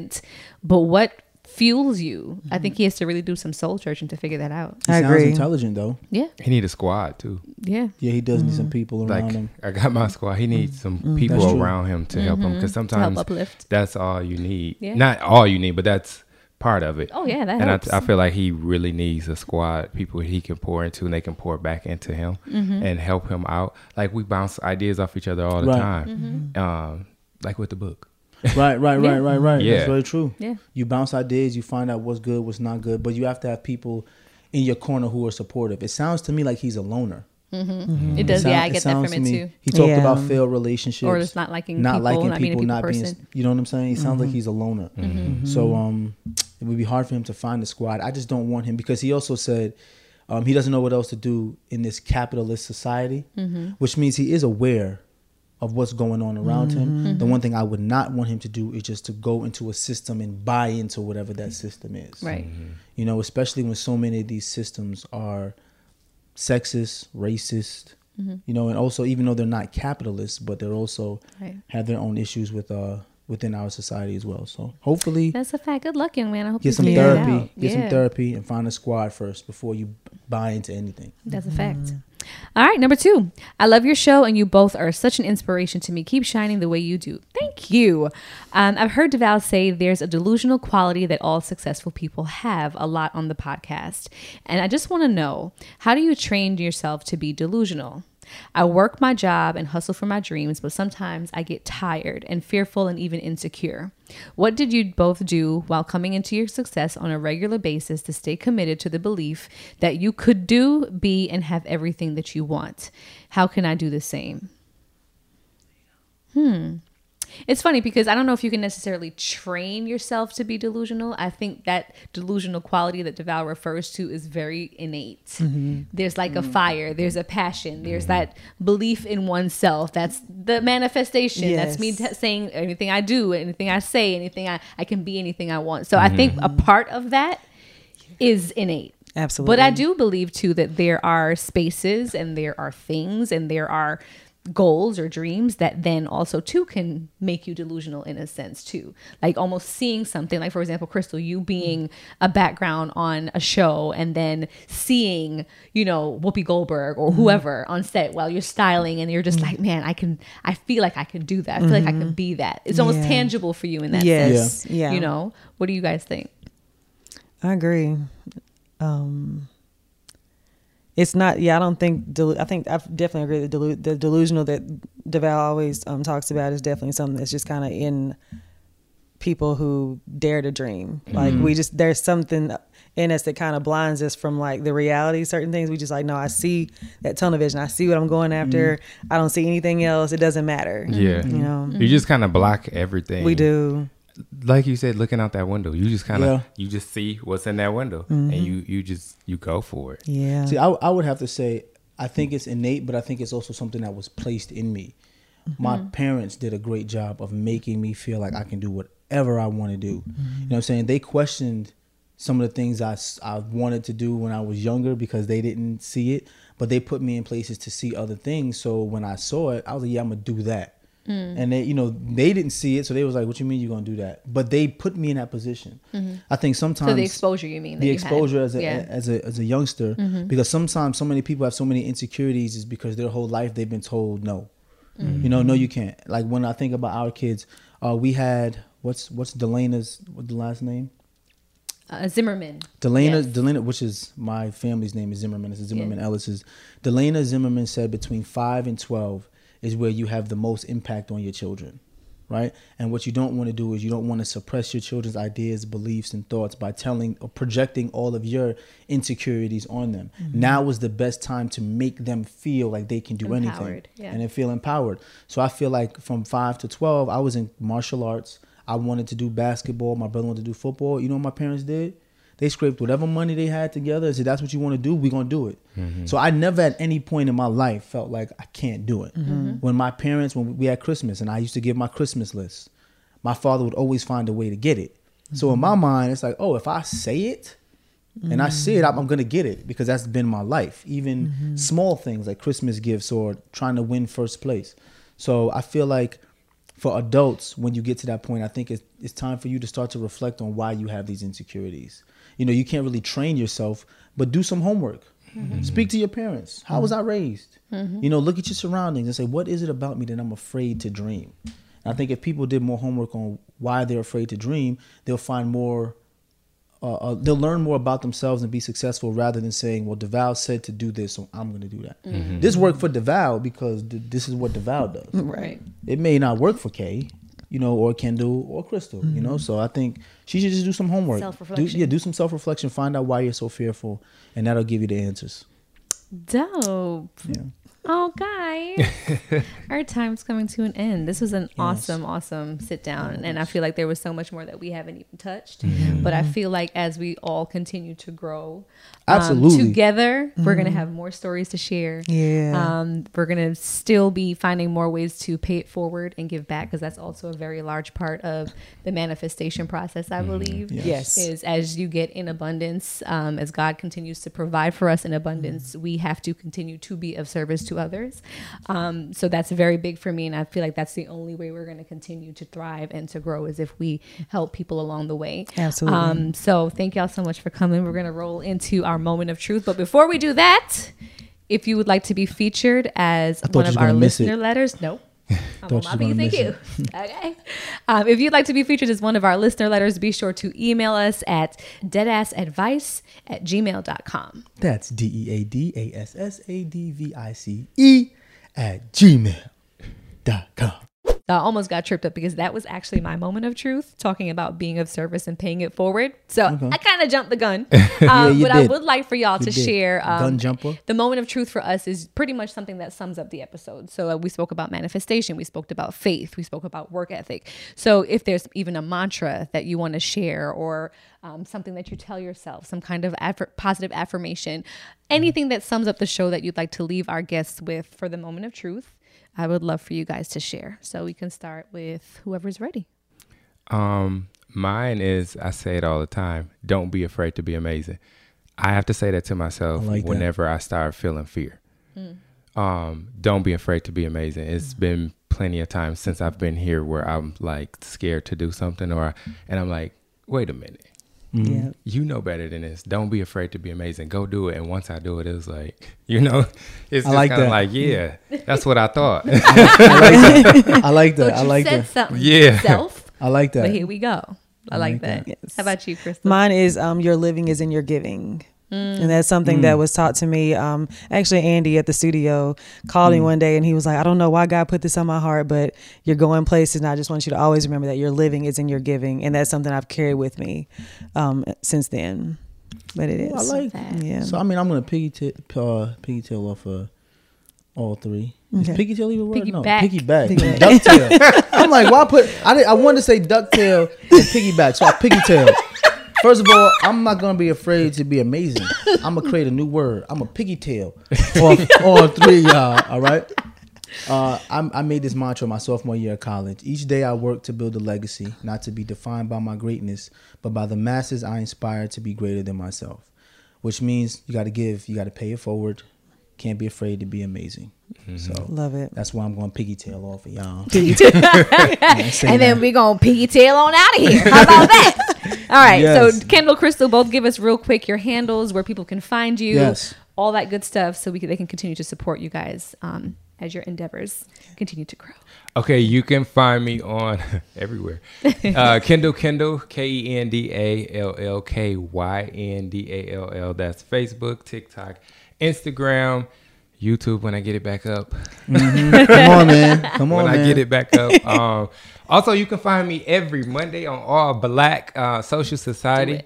but what fuels you? I think he has to really do some soul searching to figure that out. he I sounds agree. intelligent though. Yeah, He need a squad too. yeah. Yeah, he does need some people around Like him. I got my squad. He needs some people around him to help him because sometimes uplift. that's all you need. Yeah. Not all you need, but that's part of it. Oh yeah, that and helps. I, I feel like he really needs a squad, people he can pour into, and they can pour back into him Mm-hmm. and help him out. Like we bounce ideas off each other all the Right. time, Mm-hmm. um, like with the book. Right, right, right, right, right. Yeah. That's very true. Yeah. You bounce ideas, you find out what's good, what's not good, but you have to have people in your corner who are supportive. It sounds to me like he's a loner. Mm-hmm. Mm-hmm. Mm-hmm. It does. sound- yeah, I get that from to it me- too. He talked Yeah. about failed relationships, Or just not liking not people, liking not being a people, people not person. being. You know what I'm saying? He sounds like he's a loner. So um, it would be hard for him to find a squad. I just don't want him because he also said. Um, he doesn't know what else to do in this capitalist society, which means he is aware of what's going on around him. Mm-hmm. The one thing I would not want him to do is just to go into a system and buy into whatever that system is. Right. Mm-hmm. You know, especially when so many of these systems are sexist, racist. Mm-hmm. You know, and also even though they're not capitalists, but they're also Right. have their own issues with uh within our society as well. So hopefully That's a fact. Good luck, young man. I hope you get some figure it therapy, out. get Yeah. some therapy, and find a squad first before you buy into anything. That's a fact. All right, number two. I love your show, and you both are such an inspiration to me. Keep shining the way you do. Thank you. Um, I've heard Devale say there's a delusional quality that all successful people have a lot on the podcast. And I just want to know how do you train yourself to be delusional? I work my job and hustle for my dreams, but sometimes I get tired and fearful and even insecure. What did you both do while coming into your success on a regular basis to stay committed to the belief that you could do, be, and have everything that you want? How can I do the same? Hmm. It's funny because I don't know if you can necessarily train yourself to be delusional. I think that delusional quality that Devale refers to is very innate. Mm-hmm. There's like a mm. fire, there's a passion, there's mm-hmm. that belief in oneself. That's the manifestation. That's me t- saying anything I do, anything I say, anything I, I can be anything I want. So I think a mm-hmm. part of that is innate. Absolutely. But I do believe too that there are spaces and there are things and there are goals or dreams that then also too can make you delusional in a sense too like almost seeing something like for example crystal you being a background on a show and then seeing you know whoopi goldberg or mm-hmm. whoever on set while you're styling and you're just like mm-hmm. man i can i feel like i can do that i feel like i can mm-hmm. be that it's almost Yeah. tangible for you in that Yes. sense Yeah. you know what do you guys think I agree. Um, it's not. Yeah, I don't think. Delu- I think I definitely agree. that delu- the delusional that Devale always um, talks about is definitely something that's just kind of in people who dare to dream. Like we just there's something in us that kind of blinds us from like the reality. of Certain things we just like. No, I see that tunnel vision. I see what I'm going after. I don't see anything else. It doesn't matter. Yeah. You know. You just kind of block everything. We do. Like you said, looking out that window, you just kind of Yeah. you just see what's in that window, and mm-hmm. you you just you go for it. Yeah. See, I, I would have to say, I think it's innate, but I think it's also something that was placed in me. Mm-hmm. My parents did a great job of making me feel like I can do whatever I want to do. You mm-hmm. know what I'm saying? They questioned some of the things I I wanted to do when I was younger because they didn't see it, but they put me in places to see other things. So when I saw it, I was like, yeah, I'm going to do that. And they, you know, they didn't see it, so they was like, "What you mean you're gonna do that?" But they put me in that position. I think sometimes so the exposure you mean the you had. exposure as a Yeah. Mm-hmm. as a as a youngster because sometimes so many people have so many insecurities is because their whole life they've been told no you know no Mm-hmm. you can't like when i think about our kids uh we had what's what's delena's what the last name uh, zimmerman delana Yes. delana which is my family's name is zimmerman it's zimmerman ellis's delana zimmerman said between 5 and 12 is where you have the most impact on your children right? And what you don't want to do is you don't want to suppress your children's ideas, beliefs, and thoughts by telling or projecting all of your insecurities on them. Mm-hmm. Now is the best time to make them feel like they can do anything yeah. and they feel empowered. So I feel like from five to twelve, I was in martial arts. I wanted to do basketball. My brother wanted to do football. You know what my parents did? They scraped whatever money they had together and said, "That's what you want to do. We're gonna do it." Mm-hmm. So I never at any point in my life felt like I can't do it. Mm-hmm. Mm-hmm. When my parents, when we had Christmas, and I used to give my Christmas list, my father would always find a way to get it. So in my mind, it's like, oh, if I say it, and I see it, I'm, I'm gonna get it because that's been my life. Even small things like Christmas gifts or trying to win first place. So I feel like for adults, when you get to that point, I think it's, it's time for you to start to reflect on why you have these insecurities. You know, you can't really train yourself, but do some homework. Speak to your parents. How was I raised? You know, look at your surroundings and say, what is it about me that I'm afraid to dream? And I think if people did more homework on why they're afraid to dream, they'll find more uh, uh, they'll learn more about themselves and be successful rather than saying, "Well, Devale said to do this, so I'm going to do that." This worked for Devale because th- this is what Devale does. Right. It may not work for Kay, you know, or Kendall or Crystal, you know. Mm-hmm. So I think she should just do some homework. Self-reflection. yeah, do some self reflection. Find out why you're so fearful, and that'll give you the answers. Dope. Yeah. Oh, guys, our time's coming to an end. This was an awesome, awesome sit down, and I feel like there was so much more that we haven't even touched. Mm-hmm. But I feel like as we all continue to grow, um, Absolutely. together, we're gonna have more stories to share. Yeah. Um, we're gonna still be finding more ways to pay it forward and give back because that's also a very large part of the manifestation process. I believe. Yes. Is as you get in abundance, um, as God continues to provide for us in abundance, we have to continue to be of service to others. Um, so that's very big for me, and I feel like that's the only way we're going to continue to thrive and to grow is if we help people along the way. Absolutely. Um, so thank y'all so much for coming. We're going to roll into our moment of truth, but before we do that, if you would like to be featured as one of our listener letters, no. I'm on Thought my you was P's gonna and miss Q's. okay. Um, if you'd like to be featured as one of our listener letters, be sure to email us at deadassadvice at gmail.com. That's D E A D A S S A D V I C E at gmail.com. I almost got tripped up because that was actually my moment of truth, talking about being of service and paying it forward. So I kind of jumped the gun. Um, you but I would like for y'all to did. share. Um, Gun jumper. The moment of truth for us is pretty much something that sums up the episode. So uh, we spoke about manifestation, we spoke about faith, we spoke about work ethic. So if there's even a mantra that you want to share or um, something that you tell yourself, some kind of affir- positive affirmation, anything that sums up the show that you'd like to leave our guests with for the moment of truth, I would love for you guys to share. So we can start with whoever's ready. Um, mine is I say it all the time. Don't be afraid to be amazing. I have to say that to myself I like that. whenever I start feeling fear. Um, don't be afraid to be amazing. It's been plenty of times since I've been here where I'm like scared to do something or and I'm like, wait a minute. Yeah. You know better than this. Don't be afraid to be amazing. Go do it. And once I do it, it was like, you know, it's just like kind of like, yeah, that's what I thought. I like that. But I like said that. something Yeah. self, I like that. but here we go. I like that. Yes. How about you, Crystal? Mine is um, your living is in your giving. And that's something that was taught to me. Um, actually, Andy at the studio called me one day and he was like, I don't know why God put this on my heart, but you're going places. And I just want you to always remember that your living is in your giving. And that's something I've carried with me um, since then. But it is. I like that. Yeah. So I mean, I'm gonna piggy t- uh, piggy tail off of all three. Is Okay. piggy tail even a word? No, Piggyback. piggyback. Piggyback. Ducktail. I'm like, why put? I did, I wanted to say ducktail and piggyback, so I piggy tail. First of all, I'm not gonna be afraid to be amazing. I'm gonna create a new word. I'm a piggy tail on, on three, y'all. All right. Uh, I, I made this mantra my sophomore year of college. Each day I work to build a legacy, not to be defined by my greatness, but by the masses I inspire to be greater than myself. Which means you got to give, you got to pay it forward. Can't be afraid to be amazing. So Love it. that's why I'm going piggy tail off of y'all. and then we're gonna piggy tail on out of here. How about that? All right. Yes. So Kendall, Crystal, both give us real quick your handles where people can find you, Yes. all that good stuff, so we can, they can continue to support you guys um, as your endeavors continue to grow. Okay, you can find me on everywhere. Uh, Kendall Kyndall, K E N D A L L K Y N D A L L. That's Facebook, TikTok, Instagram, YouTube when I get it back up. Come on, man. Come on, when man. I get it back up. Um, Also, you can find me every Monday on All Black uh, Social Society.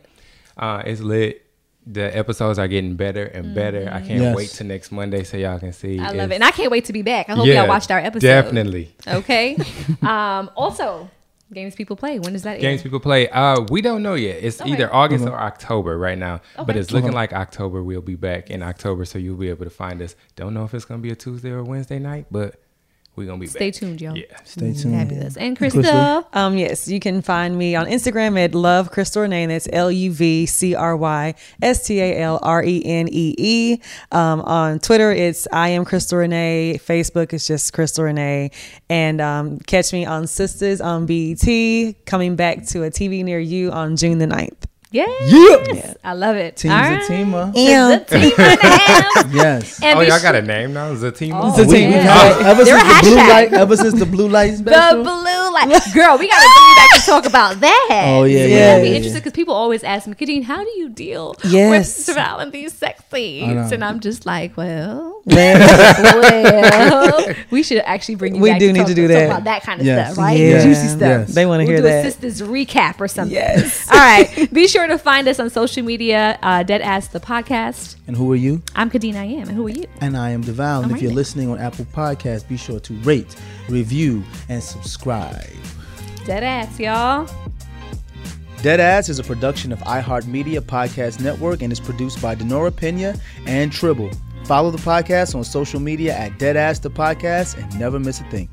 Uh, it's lit. The episodes are getting better and better. I can't Yes. wait till next Monday so y'all can see. I love it. And I can't wait to be back. I hope Yeah, y'all watched our episode. Definitely. Okay. um, also, games people play. When does that Games air? people play. Uh, we don't know yet. It's Okay. either August or October right now, but it's looking like October. We'll be back in October, so you'll be able to find us. Don't know if it's gonna be a Tuesday or Wednesday night, but we're gonna be Stay back. tuned, y'all. Yeah. Stay tuned. Fabulous. And Crystal? Krista. Um, yes, you can find me on Instagram at Love Crystal Renee. and That's L U V C R Y S T A L R E N E E. Um, on Twitter, it's I am Crystal Renee. Facebook is just Crystal Renee. And um, catch me on Sistas on BET, coming back to a TV near you on June the 9th. Yes. I love it. Team's All a right. teamer. Yeah. Team in the house. Yes. And Oh, be y'all sure- got a name now? Zatima? Oh, We- we've yeah. had- ever They're since the blue light, ever since the blue light The special. blue light. Girl, we got to bring you back to talk about that. Oh, yeah, That'd yeah, be yeah, interesting because people always ask me, Khadeen, how do you deal Yes. with surrounding these sex scenes? And I'm just like, well, well, we should actually bring you We back do to need talk, to do talk that. about that kind of Yes. stuff, right? Yeah. Juicy stuff. Yes. they want to We'll hear do that. a Sistas recap or something. Yes. All right. Be sure to find us on social media, uh, Dead Ass the Podcast. And who are you? I'm Khadeen I am. And who are you? And I am Devale. And if you're listening on Apple Podcasts, be sure to rate, review, and subscribe. Dead Ass, y'all. Deadass is a production of iHeartMedia Podcast Network and is produced by Denora Pena and Tribble. Follow the podcast on social media at Deadass the Podcast and never miss a thing.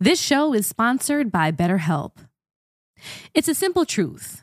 This show is sponsored by BetterHelp. It's a simple truth.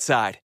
Side.